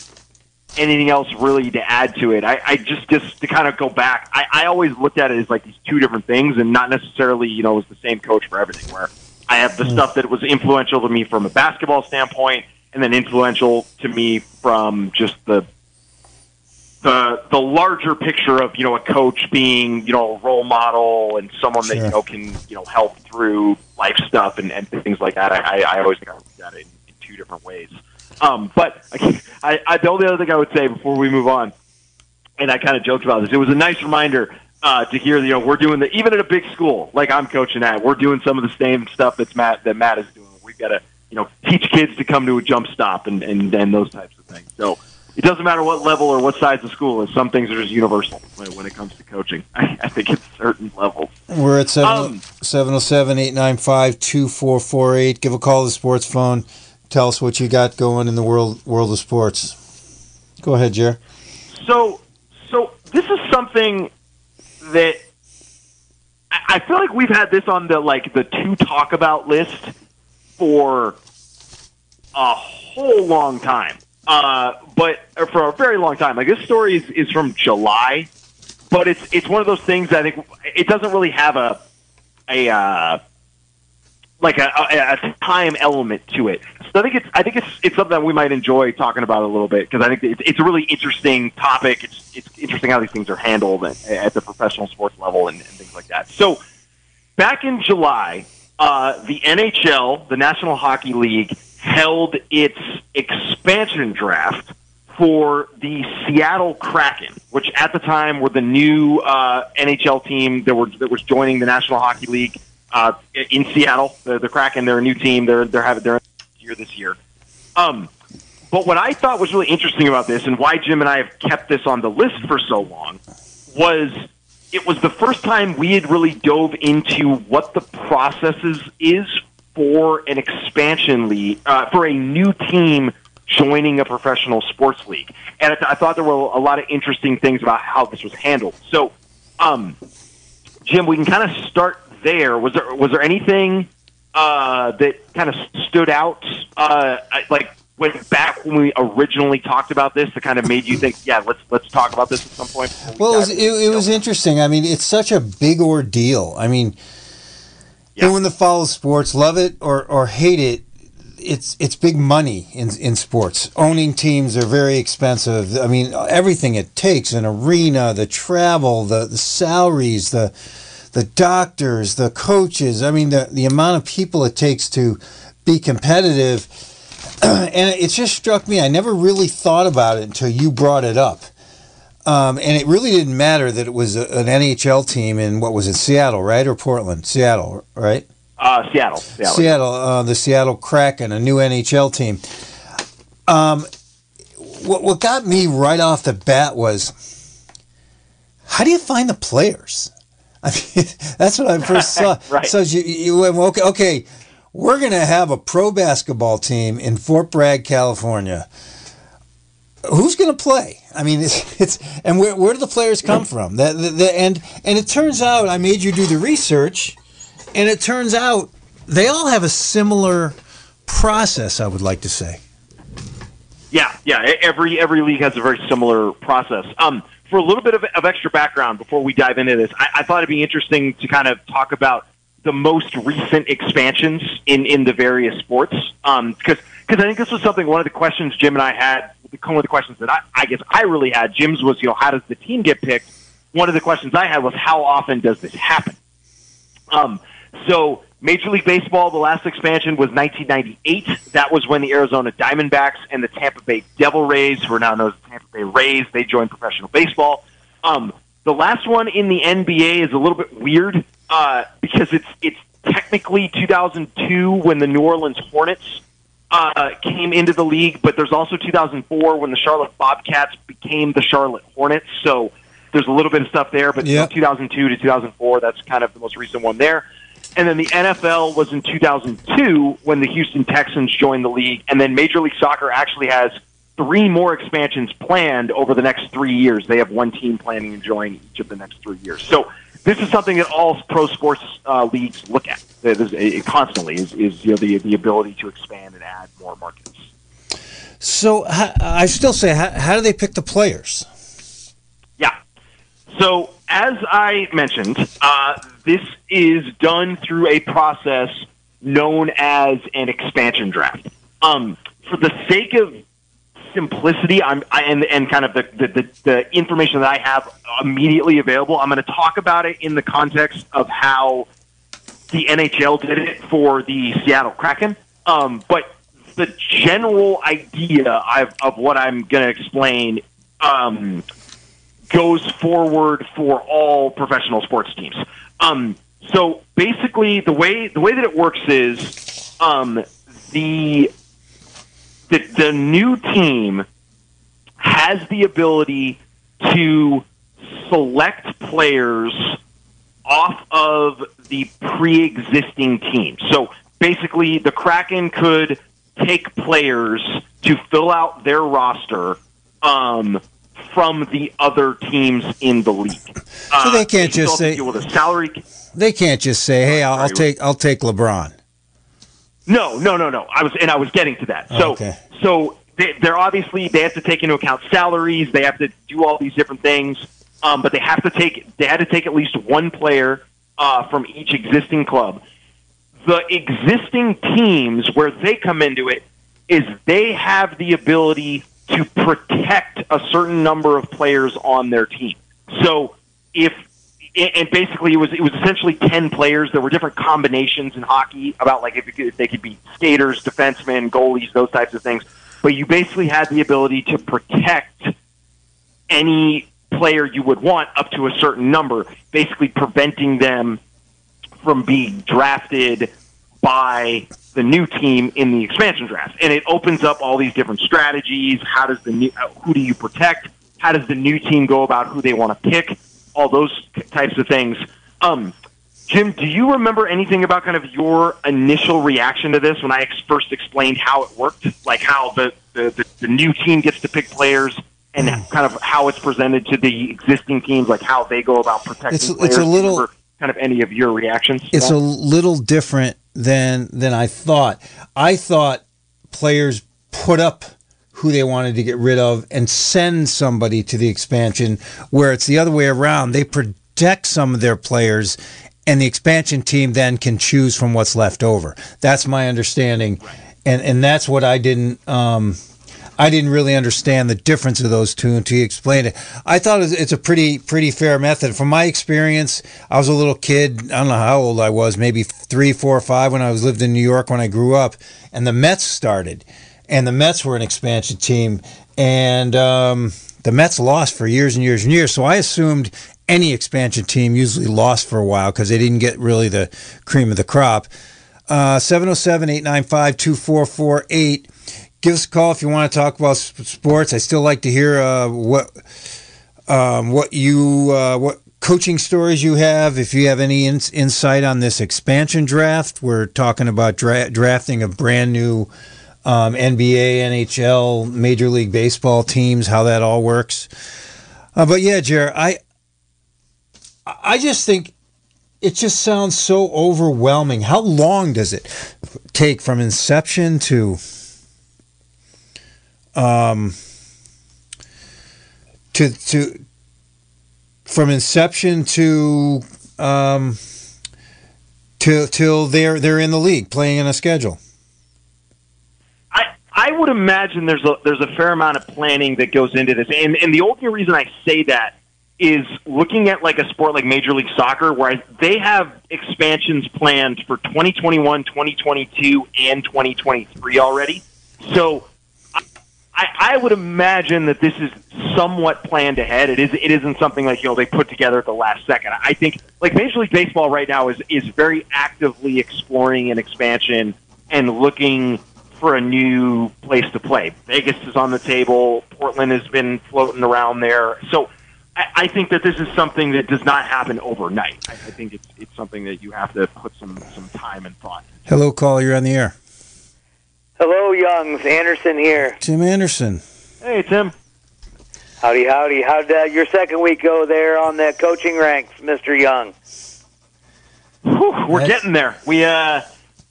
[SPEAKER 1] anything else really to add to it. I, I just just to kind of go back. I, I always looked at it as like these two different things, and not necessarily you know it was the same coach for everything. Where I have the mm. stuff that was influential to me from a basketball standpoint, and then influential to me from just the the the larger picture of you know a coach being you know a role model and someone sure. that you know can you know help through life stuff and, and things like that. I, I always think I look at it in, in two different ways. Um, but I, I, the only other thing I would say before we move on, and I kind of joked about this, it was a nice reminder uh, to hear. You know, we're doing the even at a big school like I'm coaching at, we're doing some of the same stuff that's Matt that Matt is doing. We've got to you know teach kids to come to a jump stop and and, and those types of things. So it doesn't matter what level or what size the school is. Some things are just universal when, it comes to coaching. I, I think it's certain levels.
[SPEAKER 2] We're at 707 895 2448. Give a call to the sports phone. Tell us what you got going in the world world of sports. Go ahead, Jer.
[SPEAKER 1] So, so this is something that I feel like we've had this on the like the to talk about list for a whole long time. Uh, but for a very long time, like this story is, is from July, but it's it's one of those things. I think it doesn't really have a a uh, like a, a, a time element to it. So I think it's I think it's it's something that we might enjoy talking about a little bit because I think it's, it's a really interesting topic. It's it's interesting how these things are handled at, at the professional sports level and, and things like that. So back in July, uh, the NHL, the National Hockey League, held its expansion draft for the Seattle Kraken, which at the time were the new uh, NHL team that were that was joining the National Hockey League uh, in Seattle. The, the Kraken, they're a new team. They're they're having their year this year. Um, but what I thought was really interesting about this, and why Jim and I have kept this on the list for so long, was it was the first time we had really dove into what the processes is for an expansion league, uh, for a new team joining a professional sports league. And I, th- I, thought there were a lot of interesting things about how this was handled. So, um, Jim, we can kind of start there. Was there was there anything uh, that kind of stood out, uh, like went back when we originally talked about this that kind of made you think, yeah, let's let's talk about this at some point?
[SPEAKER 2] Well, it was, it, it was interesting. I mean, it's such a big ordeal. I mean, yeah. anyone that follows sports, love it or, or hate it, it's it's big money in in sports. Owning teams are very expensive. I mean, everything it takes an arena, the travel, the, the salaries, the the doctors, the coaches. I mean, the the amount of people it takes to be competitive. and it just struck me. I never really thought about it until you brought it up. Um, and it really didn't matter that it was a, an NHL team in what was it, Seattle, right, or Portland? Seattle, right?
[SPEAKER 1] Uh, Seattle. Seattle,
[SPEAKER 2] Seattle uh, the Seattle Kraken, a new NHL team. Um, what, what got me right off the bat was how do you find the players? I mean, that's what I first saw.
[SPEAKER 1] right.
[SPEAKER 2] So you, you went, okay, okay, we're going to have a pro basketball team in Fort Bragg, California. Who's going to play? I mean, it's, it's and where, where do the players come from? The, the, the, and and it turns out I made you do the research and it turns out they all have a similar process, I would like to say.
[SPEAKER 1] Yeah, yeah. Every every league has a very similar process. Um, for a little bit of, of extra background before we dive into this, I, I thought it'd be interesting to kind of talk about the most recent expansions in, in the various sports. Um, because because I think this was something one of the questions Jim and I had. One of the questions that I, I guess I really had, Jim's was you know how does the team get picked? One of the questions I had was how often does this happen? Um, so Major League Baseball, the last expansion was 1998. That was when the Arizona Diamondbacks and the Tampa Bay Devil Rays, who are now known as the Tampa Bay Rays, they joined professional baseball. Um, the last one in the NBA is a little bit weird uh, because it's it's technically 2002 when the New Orleans Hornets uh, came into the league, but there's also 2004 when the Charlotte Bobcats became the Charlotte Hornets. So there's a little bit of stuff there, but
[SPEAKER 2] Yep.
[SPEAKER 1] 2002 to 2004, that's kind of the most recent one there. And then the NFL was in 2002 when the Houston Texans joined the league. And then Major League Soccer actually has three more expansions planned over the next three years. They have one team planning to join each of the next three years. So this is something that all pro sports uh, leagues look at It is- it constantly is, is you know, the, the ability to expand and add more markets.
[SPEAKER 2] So I still say, how, how do they pick the players?
[SPEAKER 1] Yeah. So, as I mentioned, uh, this is done through a process known as an expansion draft. Um, for the sake of simplicity, I'm I, and and kind of the, the the information that I have immediately available, I'm going to talk about it in the context of how the NHL did it for the Seattle Kraken. Um, but the general idea of, of what I'm going to explain um, goes forward for all professional sports teams. Um, so basically, the way the way that it works is um, the, the the new team has the ability to select players off of the pre-existing team. So basically, the Kraken could take players to fill out their roster um, from the other teams in the league. So
[SPEAKER 2] they can't just say-
[SPEAKER 1] with a salary.
[SPEAKER 2] They can't just say, "Hey, I'll, I'll take I'll take LeBron."
[SPEAKER 1] No, no, no, no. I was and I was getting to that. So,
[SPEAKER 2] Okay.
[SPEAKER 1] so they, they're obviously they have to take into account salaries. They have to do all these different things. Um, but they have to take they had to take at least one player uh, from each existing club. The existing teams where they come into it is they have the ability to protect a certain number of players on their team. So if and basically it was it was essentially ten players. There were different combinations in hockey about like if, if they could be skaters, defensemen, goalies, those types of things. But you basically had the ability to protect any player you would want up to a certain number, basically preventing them from being drafted by the new team in the expansion draft. And it opens up all these different strategies. How does the new, uh, who do you protect? How does the new team go about who they want to pick? All those types of things. Um, Jim, do you remember anything about kind of your initial reaction to this when I ex- first explained how it worked? Like how the, the, the, the new team gets to pick players and kind of how it's presented to the existing teams, like how they go about protecting
[SPEAKER 2] It's-
[SPEAKER 1] players?
[SPEAKER 2] it's a little-
[SPEAKER 1] kind of any of your reactions.
[SPEAKER 2] It's
[SPEAKER 1] that?
[SPEAKER 2] a little different than than I thought. I thought players put up who they wanted to get rid of and send somebody to the expansion where it's the other way around. They protect some of their players and the expansion team then can choose from what's left over. That's my understanding. and and that's what I didn't. Um, I didn't really understand the difference of those two until you explained it. I thought it's a pretty pretty fair method. From my experience, I was a little kid. I don't know how old I was, maybe three, four, five when I was lived in New York when I grew up, and the Mets started, and the Mets were an expansion team, and um, the Mets lost for years and years and years. So I assumed any expansion team usually lost for a while because they didn't get really the cream of the crop. Uh, 707 895 2448 give us a call if you want to talk about sports. I still like to hear uh, what um, what you uh, what coaching stories you have. If you have any in- insight on this expansion draft, we're talking about dra- drafting a brand new um, NBA, NHL, Major League Baseball teams, how that all works. Uh, but yeah, Jared, I I just think it just sounds so overwhelming. How long does it take from inception to um, to to from inception to um, till till they're they're in the league playing in a schedule.
[SPEAKER 1] I I would imagine there's a there's a fair amount of planning that goes into this, and and the only reason I say that is looking at like a sport like Major League Soccer, where they have expansions planned for 2021, 2022, and 2023 already. So I, I would imagine that this is somewhat planned ahead. It is. It isn't something like you know they put together at the last second. I think like Major League Baseball right now is is very actively exploring an expansion and looking for a new place to play. Vegas is on the table. Portland has been floating around there. So I, think that this is something that does not happen overnight. I, I think it's it's something that you have to put some some time and thought.
[SPEAKER 2] Hello, caller. You're on the air.
[SPEAKER 4] Hello, Youngs. Anderson here.
[SPEAKER 2] Tim Anderson.
[SPEAKER 1] Hey, Tim.
[SPEAKER 4] Howdy, howdy. How'd uh, your second week go there on the coaching ranks, Mr. Young?
[SPEAKER 1] Whew, we're getting there. We uh,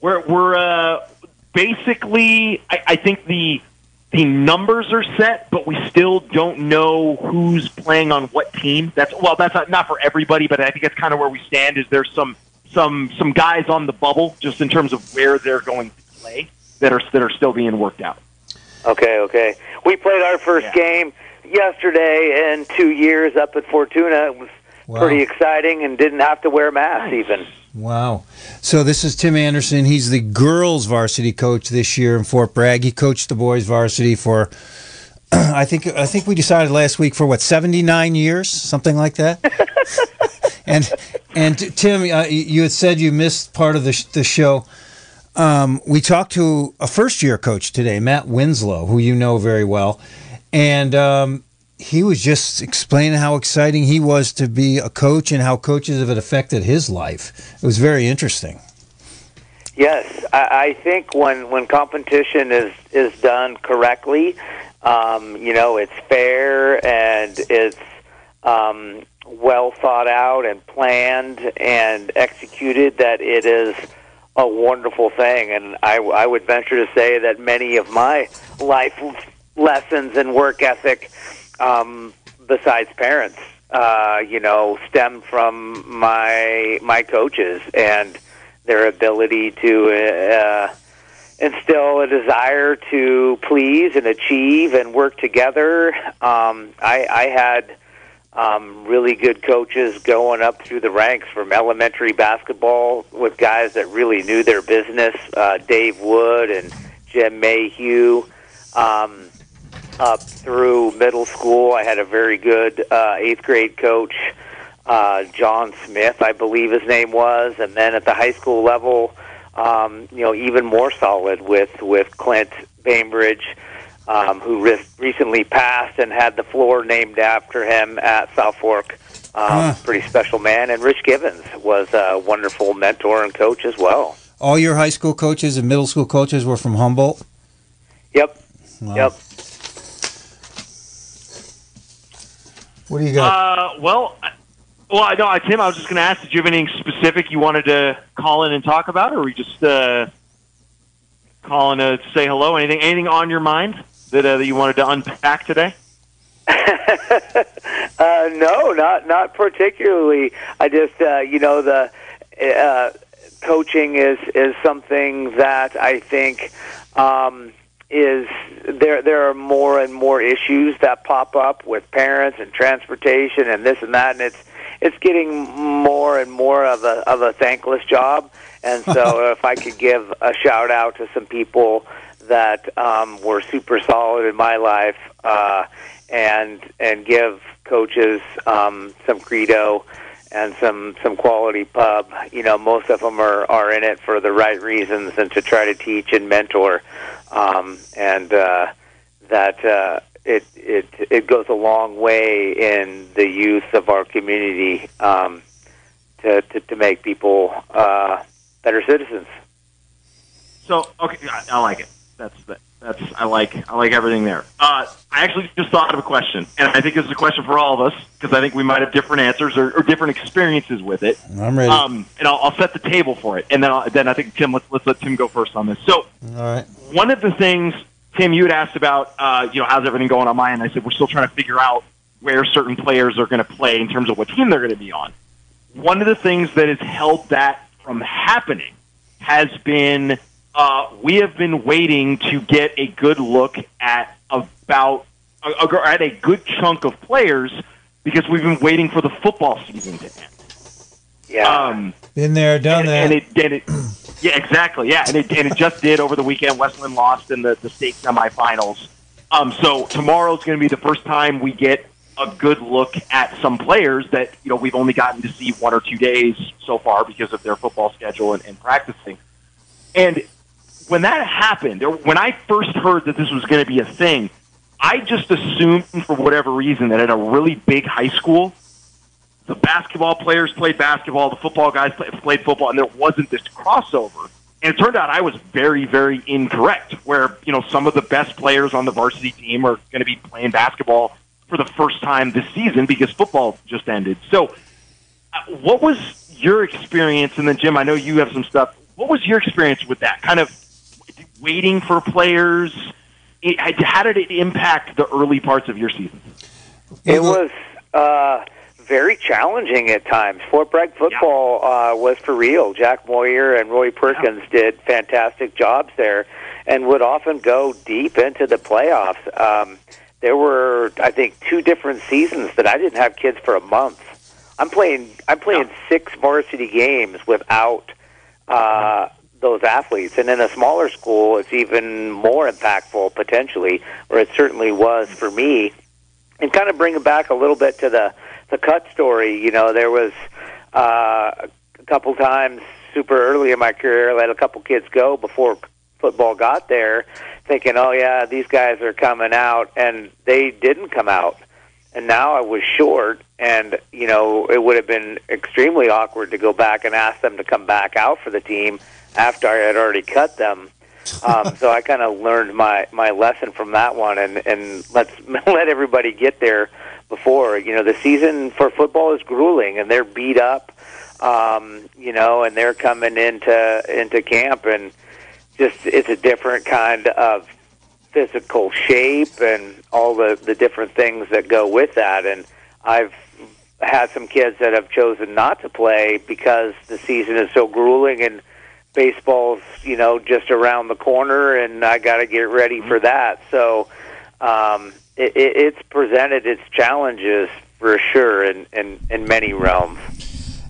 [SPEAKER 1] we're we're uh, basically. I, I think the the numbers are set, but we still don't know who's playing on what team. That's well, that's not, not for everybody, but I think that's kind of where we stand. Is there's some some some guys on the bubble just in terms of where they're going to play that are that are still being worked out.
[SPEAKER 4] Okay, okay. We played our first
[SPEAKER 1] Yeah.
[SPEAKER 4] game yesterday in two years up at Fortuna. It was
[SPEAKER 2] Wow.
[SPEAKER 4] pretty exciting and didn't have to wear masks even.
[SPEAKER 2] Wow. So this is Tim Anderson. He's the girls varsity coach this year in Fort Bragg. He coached the boys varsity for I think I think we decided last week for what 79 years, something like that. and and Tim, uh, you had said you missed part of the sh- the show. Um, we talked to a first year coach today, Matt Winslow, who you know very well, and um, he was just explaining how exciting he was to be a coach and how coaches have affected his life. It was very interesting.
[SPEAKER 4] Yes, I, think when when competition is is done correctly, um, you know, it's fair and it's um, well thought out and planned and executed. That it is a wonderful thing, and I, I would venture to say that many of my life lessons and work ethic, um, besides parents, uh, you know, stem from my my coaches and their ability to uh, instill a desire to please and achieve and work together. Um, I, I had um, really good coaches going up through the ranks from elementary basketball with guys that really knew their business, uh, Dave Wood and Jim Mayhew. Um, up through middle school, I had a very good uh, eighth grade coach uh, John Smith, I believe his name was, and then at the high school level, um, you know, even more solid with with Clint Bainbridge, um, who re- recently passed and had the floor named after him at South Fork. Um,
[SPEAKER 2] Huh.
[SPEAKER 4] Pretty special man, and Rich Gibbons was a wonderful mentor and coach as well.
[SPEAKER 2] All your high school coaches and middle school coaches were from Humboldt.
[SPEAKER 4] Yep,
[SPEAKER 2] Wow.
[SPEAKER 4] yep.
[SPEAKER 2] What do you got?
[SPEAKER 1] Uh, well, well, I know, Tim. I was just going to ask, did you have anything specific you wanted to call in and talk about, or were we just uh, calling to say hello? Anything, anything on your mind that uh, that you wanted to unpack today?
[SPEAKER 4] uh, no, not not particularly. I just uh, you know the uh, coaching is is something that I think um, is there there are more and more issues that pop up with parents and transportation and this and that, and it's it's getting more and more of a of a thankless job. And so, if I could give a shout out to some people that um, were super solid in my life, uh, and and give coaches um, some credo and some some quality pub. You know, most of them are are in it for the right reasons and to try to teach and mentor, um, and uh, that uh, it it it goes a long way in the youth of our community um, to, to to make people uh, better citizens.
[SPEAKER 1] So okay, I, I like it. That's that, that's I like I like everything there. Uh, I actually just thought of a question, and I think this is a question for all of us because I think we might have different answers or, or different experiences with it.
[SPEAKER 2] I'm ready.
[SPEAKER 1] Um, and I'll, I'll set the table for it, and then I'll, then I think Tim let's let's let Tim go first on this. So
[SPEAKER 2] All right.
[SPEAKER 1] one of the things Tim you had asked about, uh, you know, how's everything going on my end? I said we're still trying to figure out where certain players are going to play in terms of what team they're going to be on. One of the things that has held that from happening has been uh, we have been waiting to get a good look at about uh, at a good chunk of players because we've been waiting for the football season to end.
[SPEAKER 4] Yeah.
[SPEAKER 1] Um,
[SPEAKER 2] Been there, done
[SPEAKER 1] and,
[SPEAKER 2] that.
[SPEAKER 1] and it, and it, yeah, exactly. Yeah, and it, and it just did over the weekend. Westland lost in the, the state semifinals. Um, so tomorrow's going to be the first time we get a good look at some players that you know we've only gotten to see one or two days so far because of their football schedule and, and practicing. And when that happened, or when I first heard that this was going to be a thing, I just assumed for whatever reason that at a really big high school, the basketball players played basketball, the football guys play, played football, and there wasn't this crossover. And it turned out I was very, very incorrect. Where you know some of the best players on the varsity team are going to be playing basketball for the first time this season because football just ended. So, uh, what was your experience? And then Jim, I know you have some stuff. What was your experience with that? Kind of waiting for players. It, how did it impact the early parts of your season?
[SPEAKER 4] It was uh, very challenging at times. Fort Bragg football uh, was for real. Jack Moyer and Roy Perkins did fantastic jobs there, and would often go deep into the playoffs. Um, there were, I think, two different seasons that I didn't have kids for a month. I'm playing. I'm playing six varsity games without uh, those athletes, and in a smaller school, it's even more impactful potentially, or it certainly was for me. And kind of bring it back a little bit to the the cut story. You know, there was uh, a couple times super early in my career, I let a couple kids go before football got there, thinking, "Oh yeah, these guys are coming out," and they didn't come out. And now I was short, and you know it would have been extremely awkward to go back and ask them to come back out for the team after I had already cut them. Um, so I kind of learned my my lesson from that one, and and let's let everybody get there before you know the season for football is grueling, and they're beat up, um, you know, and they're coming into into camp, and just it's a different kind of physical shape and all the the different things that go with that, and I've had some kids that have chosen not to play because the season is so grueling and baseball's you know just around the corner and I got to get ready for that. So um, it, it, it's presented its challenges for sure in in, in many realms.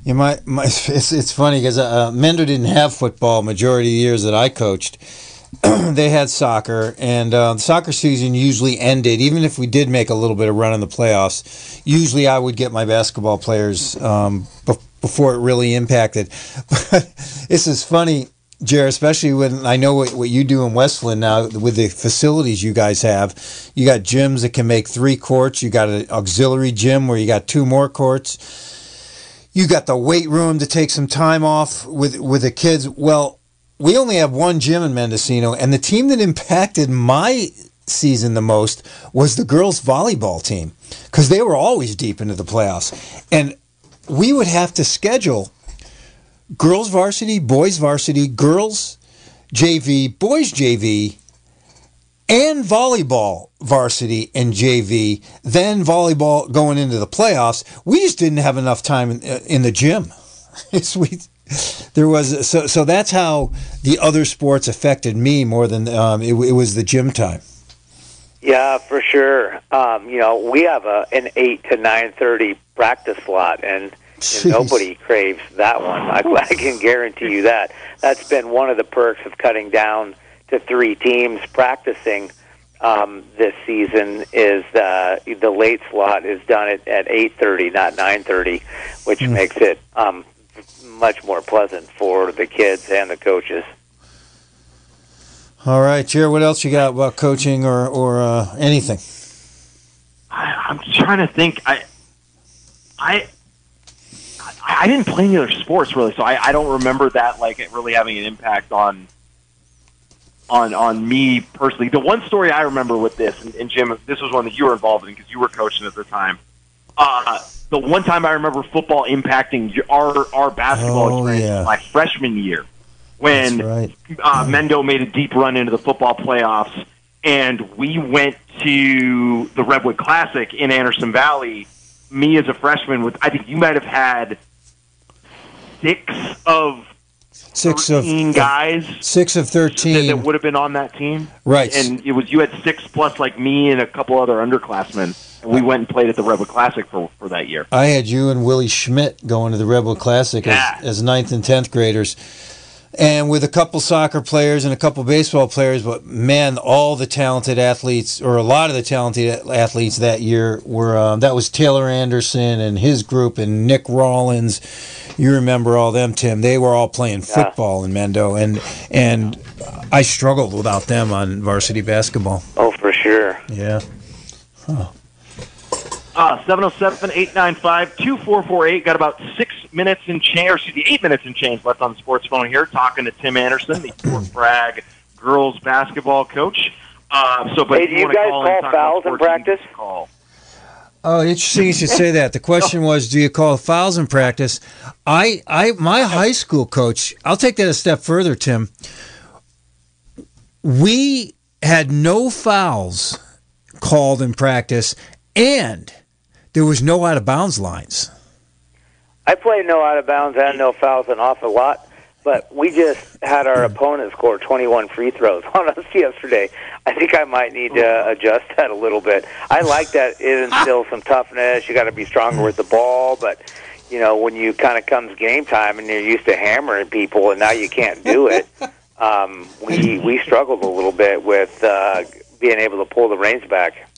[SPEAKER 2] Yeah, my, my it's, it's funny because uh, Mendo didn't have football majority of the years that I coached. they had soccer, and uh, the soccer season usually ended. Even if we did make a little bit of run in the playoffs, usually I would get my basketball players um, before it really impacted. But this is funny, Jared, especially when I know what, what you do in Westland now with the facilities you guys have. You got gyms that can make three courts. You got an auxiliary gym where you got two more courts. You got the weight room to take some time off with with the kids. Well, we only have one gym in Mendocino, and the team that impacted my season the most was the girls volleyball team because they were always deep into the playoffs, and we would have to schedule girls varsity, boys varsity, girls JV, boys JV, and volleyball varsity and JV, then volleyball going into the playoffs. We just didn't have enough time in, in the gym. We there was so so that's how the other sports affected me more than um, it, it was the gym time.
[SPEAKER 4] Yeah, for sure. Um, you know, we have a an eight to nine thirty practice slot, and, and nobody craves that one. I, I can guarantee you that. That's been one of the perks of cutting down to three teams practicing um, this season. Is uh, the late slot is done at, at eight thirty, not nine thirty, which mm. makes it um, much more pleasant for the kids and the coaches.
[SPEAKER 2] All right, Jared, what else you got about coaching or or uh, anything?
[SPEAKER 1] I, I'm trying to think. I, I, I didn't play any other sports really, so I, I don't remember that like really having an impact on on on me personally. The one story I remember with this, and, and Jim, this was one that you were involved in because you were coaching at the time. Uh, the one time I remember football impacting our our basketball
[SPEAKER 2] oh,
[SPEAKER 1] experience
[SPEAKER 2] yeah.
[SPEAKER 1] my freshman year when
[SPEAKER 2] right.
[SPEAKER 1] uh, Mendo made a deep run into the football playoffs, and we went to the Redwood Classic in Anderson Valley. Me as a freshman, with I think you might have had six of
[SPEAKER 2] six of
[SPEAKER 1] guys,
[SPEAKER 2] six of thirteen
[SPEAKER 1] that, that, would have been on that team,
[SPEAKER 2] right?
[SPEAKER 1] And it was you had six plus like me and a couple other underclassmen. And we went and played at the Redwood Classic for for that year.
[SPEAKER 2] I had you and Willie Schmidt going to the Redwood Classic
[SPEAKER 1] yeah.
[SPEAKER 2] as, as ninth and tenth graders and with a couple soccer players and a couple baseball players, but man, all the talented athletes, or a lot of the talented athletes that year were um, that was Taylor Anderson and his group and Nick Rollins. You remember all them, Tim? They were all playing football yeah. in Mendo, and and I struggled without them on varsity basketball.
[SPEAKER 4] Oh, for sure.
[SPEAKER 2] Yeah. Huh.
[SPEAKER 1] Uh, 707-895-2448. Got about six minutes in change, or excuse me, eight minutes in change left on the sports phone here, talking to Tim Anderson, the Fort Bragg girls basketball coach. Uh, so, but
[SPEAKER 4] hey, do you, guys call, call fouls in practice?
[SPEAKER 1] Call.
[SPEAKER 2] Oh, interesting you should say that. The question was, do you call fouls in practice? I, I, my high school coach. I'll take that a step further, Tim. We had no fouls called in practice, and there was no out of bounds lines.
[SPEAKER 4] I played no out of bounds and no fouls an awful lot, but we just had our opponent score 21 free throws on us yesterday. I think I might need to adjust that a little bit. I like that it instills some toughness. You got to be stronger with the ball, but you know when you kind of comes game time and you're used to hammering people and now you can't do it. Um, we we struggled a little bit with uh, being able to pull the reins back.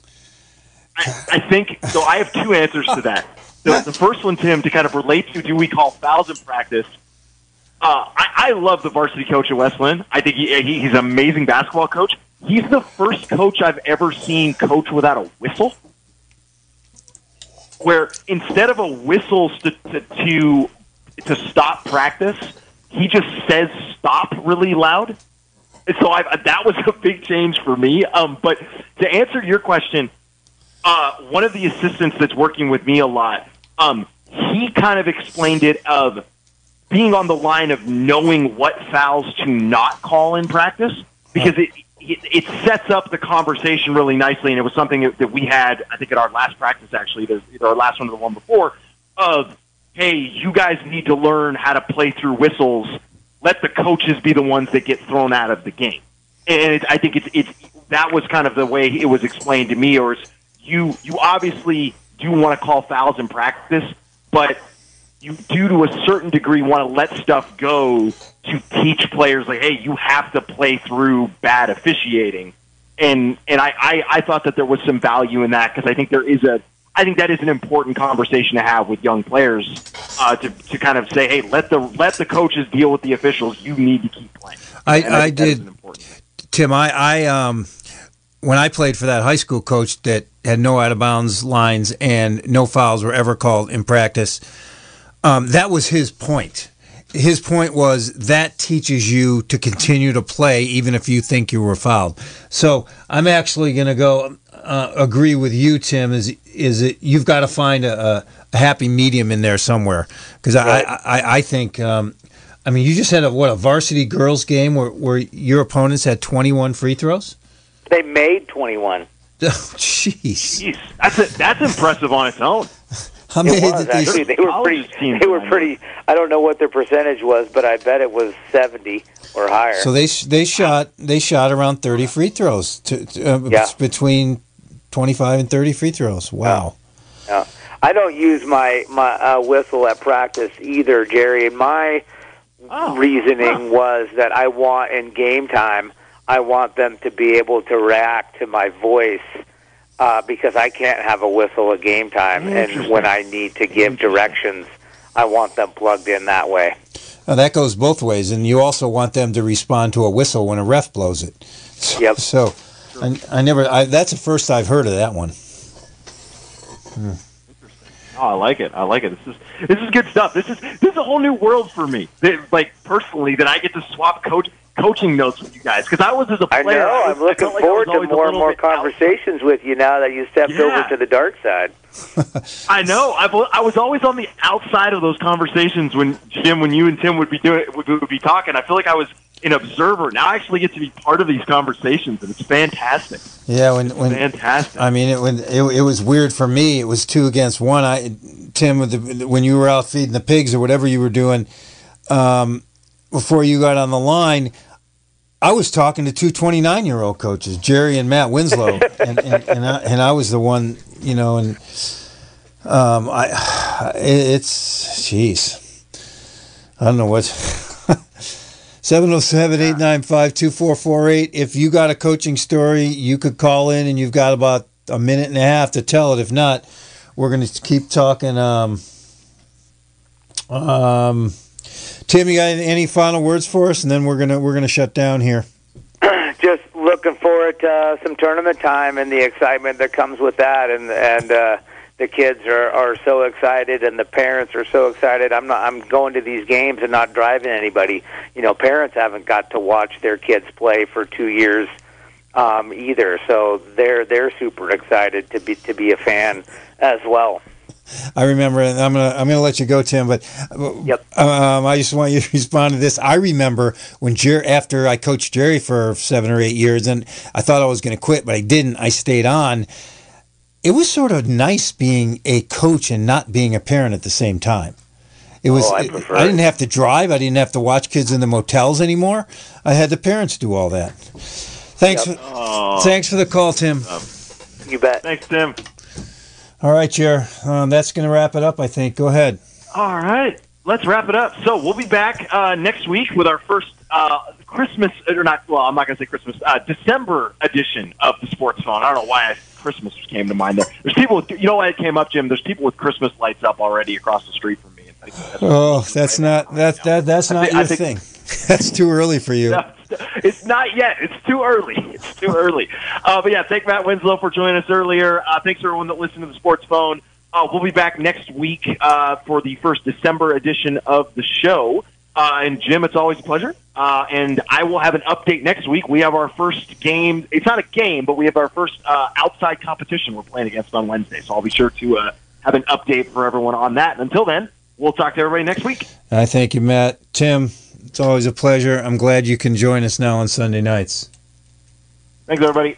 [SPEAKER 1] I, I think so. I have two answers to that. The, the first one, Tim, to kind of relate to, do we call fouls in practice? Uh, I, I love the varsity coach at Westland. I think he, he, he's an amazing basketball coach. He's the first coach I've ever seen coach without a whistle. Where instead of a whistle to, to, to, to stop practice, he just says stop really loud. And so I, that was a big change for me. Um, but to answer your question, uh, one of the assistants that's working with me a lot, um, he kind of explained it of being on the line of knowing what fouls to not call in practice because it, it, sets up the conversation really nicely. And it was something that we had, I think, at our last practice, actually, either our last one or the one before, of, hey, you guys need to learn how to play through whistles. Let the coaches be the ones that get thrown out of the game. And it, I think it's, it's, that was kind of the way it was explained to me, or you you obviously do want to call fouls in practice, but you do to a certain degree want to let stuff go to teach players like, hey, you have to play through bad officiating. And and I, I, I thought that there was some value in that because I think there is a I think that is an important conversation to have with young players uh, to to kind of say, hey, let the let the coaches deal with the officials. You need to keep playing.
[SPEAKER 2] I, I did, Tim. I I um when I played for that high school coach that had no out of bounds lines and no fouls were ever called in practice, um, that was his point. His point was that teaches you to continue to play even if you think you were fouled. So I'm actually going to go uh, agree with you, Tim. Is is it you've got to find a, a happy medium in there somewhere because right. I, I I think um, I mean you just had a what a varsity girls game where where your opponents had 21 free throws.
[SPEAKER 4] They made 21.
[SPEAKER 2] Oh, jeez.
[SPEAKER 1] That's a, that's impressive on its own.
[SPEAKER 2] How many
[SPEAKER 4] It was
[SPEAKER 2] did they?
[SPEAKER 4] actually. They were pretty. They were
[SPEAKER 1] I
[SPEAKER 4] pretty. I don't know what their percentage was, but I bet it was seventy or higher.
[SPEAKER 2] So they they shot they shot around thirty free throws to, to, uh,
[SPEAKER 4] Yeah.
[SPEAKER 2] between twenty five and thirty free throws. Wow.
[SPEAKER 4] Yeah. I don't use my my uh, whistle at practice either, Jerry. And my
[SPEAKER 1] Oh,
[SPEAKER 4] reasoning was that I want in game time, I want them to be able to react to my voice uh, because I can't have a whistle at game time, and when I need to give directions, I want them plugged in that way.
[SPEAKER 2] Now, that goes both ways, and you also want them to respond to a whistle when a ref blows it. So,
[SPEAKER 4] Yep.
[SPEAKER 2] So, I, I never. I, that's the first I've heard of that one.
[SPEAKER 1] Oh, I like it. I like it. This is this is good stuff. This is this is a whole new world for me. That, like personally, that I get to swap coach coaching notes with you guys because I was as a
[SPEAKER 4] I
[SPEAKER 1] player. I was-
[SPEAKER 4] I'm looking
[SPEAKER 1] I felt like I
[SPEAKER 4] forward
[SPEAKER 1] was
[SPEAKER 4] to more and more
[SPEAKER 1] bit out-
[SPEAKER 4] conversations with you now that you stepped
[SPEAKER 1] Yeah.
[SPEAKER 4] over to the dark side.
[SPEAKER 1] I know. I, wa- I was always on the outside of those conversations when Jim, when you and Tim would be doing would, would be talking. I feel like I was an observer. Now I actually get to be part of these conversations, and it's fantastic.
[SPEAKER 2] Yeah, when when
[SPEAKER 1] Fantastic.
[SPEAKER 2] I mean, it, when it, it was weird for me. It was two against one. I Tim, with the, when you were out feeding the pigs or whatever you were doing, um, before you got on the line, I was talking to two 29 year old coaches, Jerry and Matt Winslow, and and, and, I, and I was the one, you know, and um, I it, it's jeez, I don't know what. 707-895-2448. If you got a coaching story, you could call in and you've got about a minute and a half to tell it. If not, we're going to keep talking. Um, um, Tim, you got any final words for us? And then we're gonna we're gonna shut down here.
[SPEAKER 4] just looking forward to uh, some tournament time and the excitement that comes with that. And and uh the kids are are so excited and the parents are so excited. I'm not i'm going to these games and not driving anybody. You know parents haven't got to watch their kids play for 2 years um either. So they're they're super excited to be to be a fan as well
[SPEAKER 2] I remember, and I'm gonna I'm gonna let you go, Tim. But
[SPEAKER 4] Yep.
[SPEAKER 2] um, I just want you to respond to this. I remember when Jerry, after I coached Jerry for seven or eight years, and I thought I was gonna quit, but I didn't. I stayed on. It was sort of nice being a coach and not being a parent at the same time. It was.
[SPEAKER 4] Oh, I
[SPEAKER 2] I didn't have to drive. I didn't have to watch kids in the motels anymore. I had the parents do all that. Thanks.
[SPEAKER 4] Yep.
[SPEAKER 2] For,
[SPEAKER 1] Oh,
[SPEAKER 2] Thanks for the call, Tim.
[SPEAKER 4] you bet
[SPEAKER 1] thanks, Tim.
[SPEAKER 2] All right, Jer. Um, that's going to wrap it up, I think. Go ahead.
[SPEAKER 1] All right, let's wrap it up. So we'll be back uh, next week with our first uh, Christmas, or not? Well, I'm not going to say Christmas. Uh, December edition of the Sports Phone. I don't know why I, Christmas came to mind there. There's people. With, you know why it came up, Jim? There's people with Christmas lights up already across the street from me. That's-
[SPEAKER 2] Oh, that's not that that that's not
[SPEAKER 1] I
[SPEAKER 2] your
[SPEAKER 1] think-
[SPEAKER 2] thing. That's too early for you.
[SPEAKER 1] No, it's not yet. It's too early. It's too early. Uh, but yeah, thank Matt Winslow for joining us earlier. Uh, thanks to everyone that listened to the Sports Phone. Uh, we'll be back next week uh, for the first December edition of the show. Uh, and Jim, it's always a pleasure. Uh, and I will have an update next week. We have our first game. It's not a game, but we have our first uh, outside competition we're playing against on Wednesday. So I'll be sure to uh, have an update for everyone on that. And until then, we'll talk to everybody next week.
[SPEAKER 2] I thank you, Matt. Tim, it's always a pleasure. I'm glad you can join us now on Sunday nights.
[SPEAKER 1] Thanks, everybody.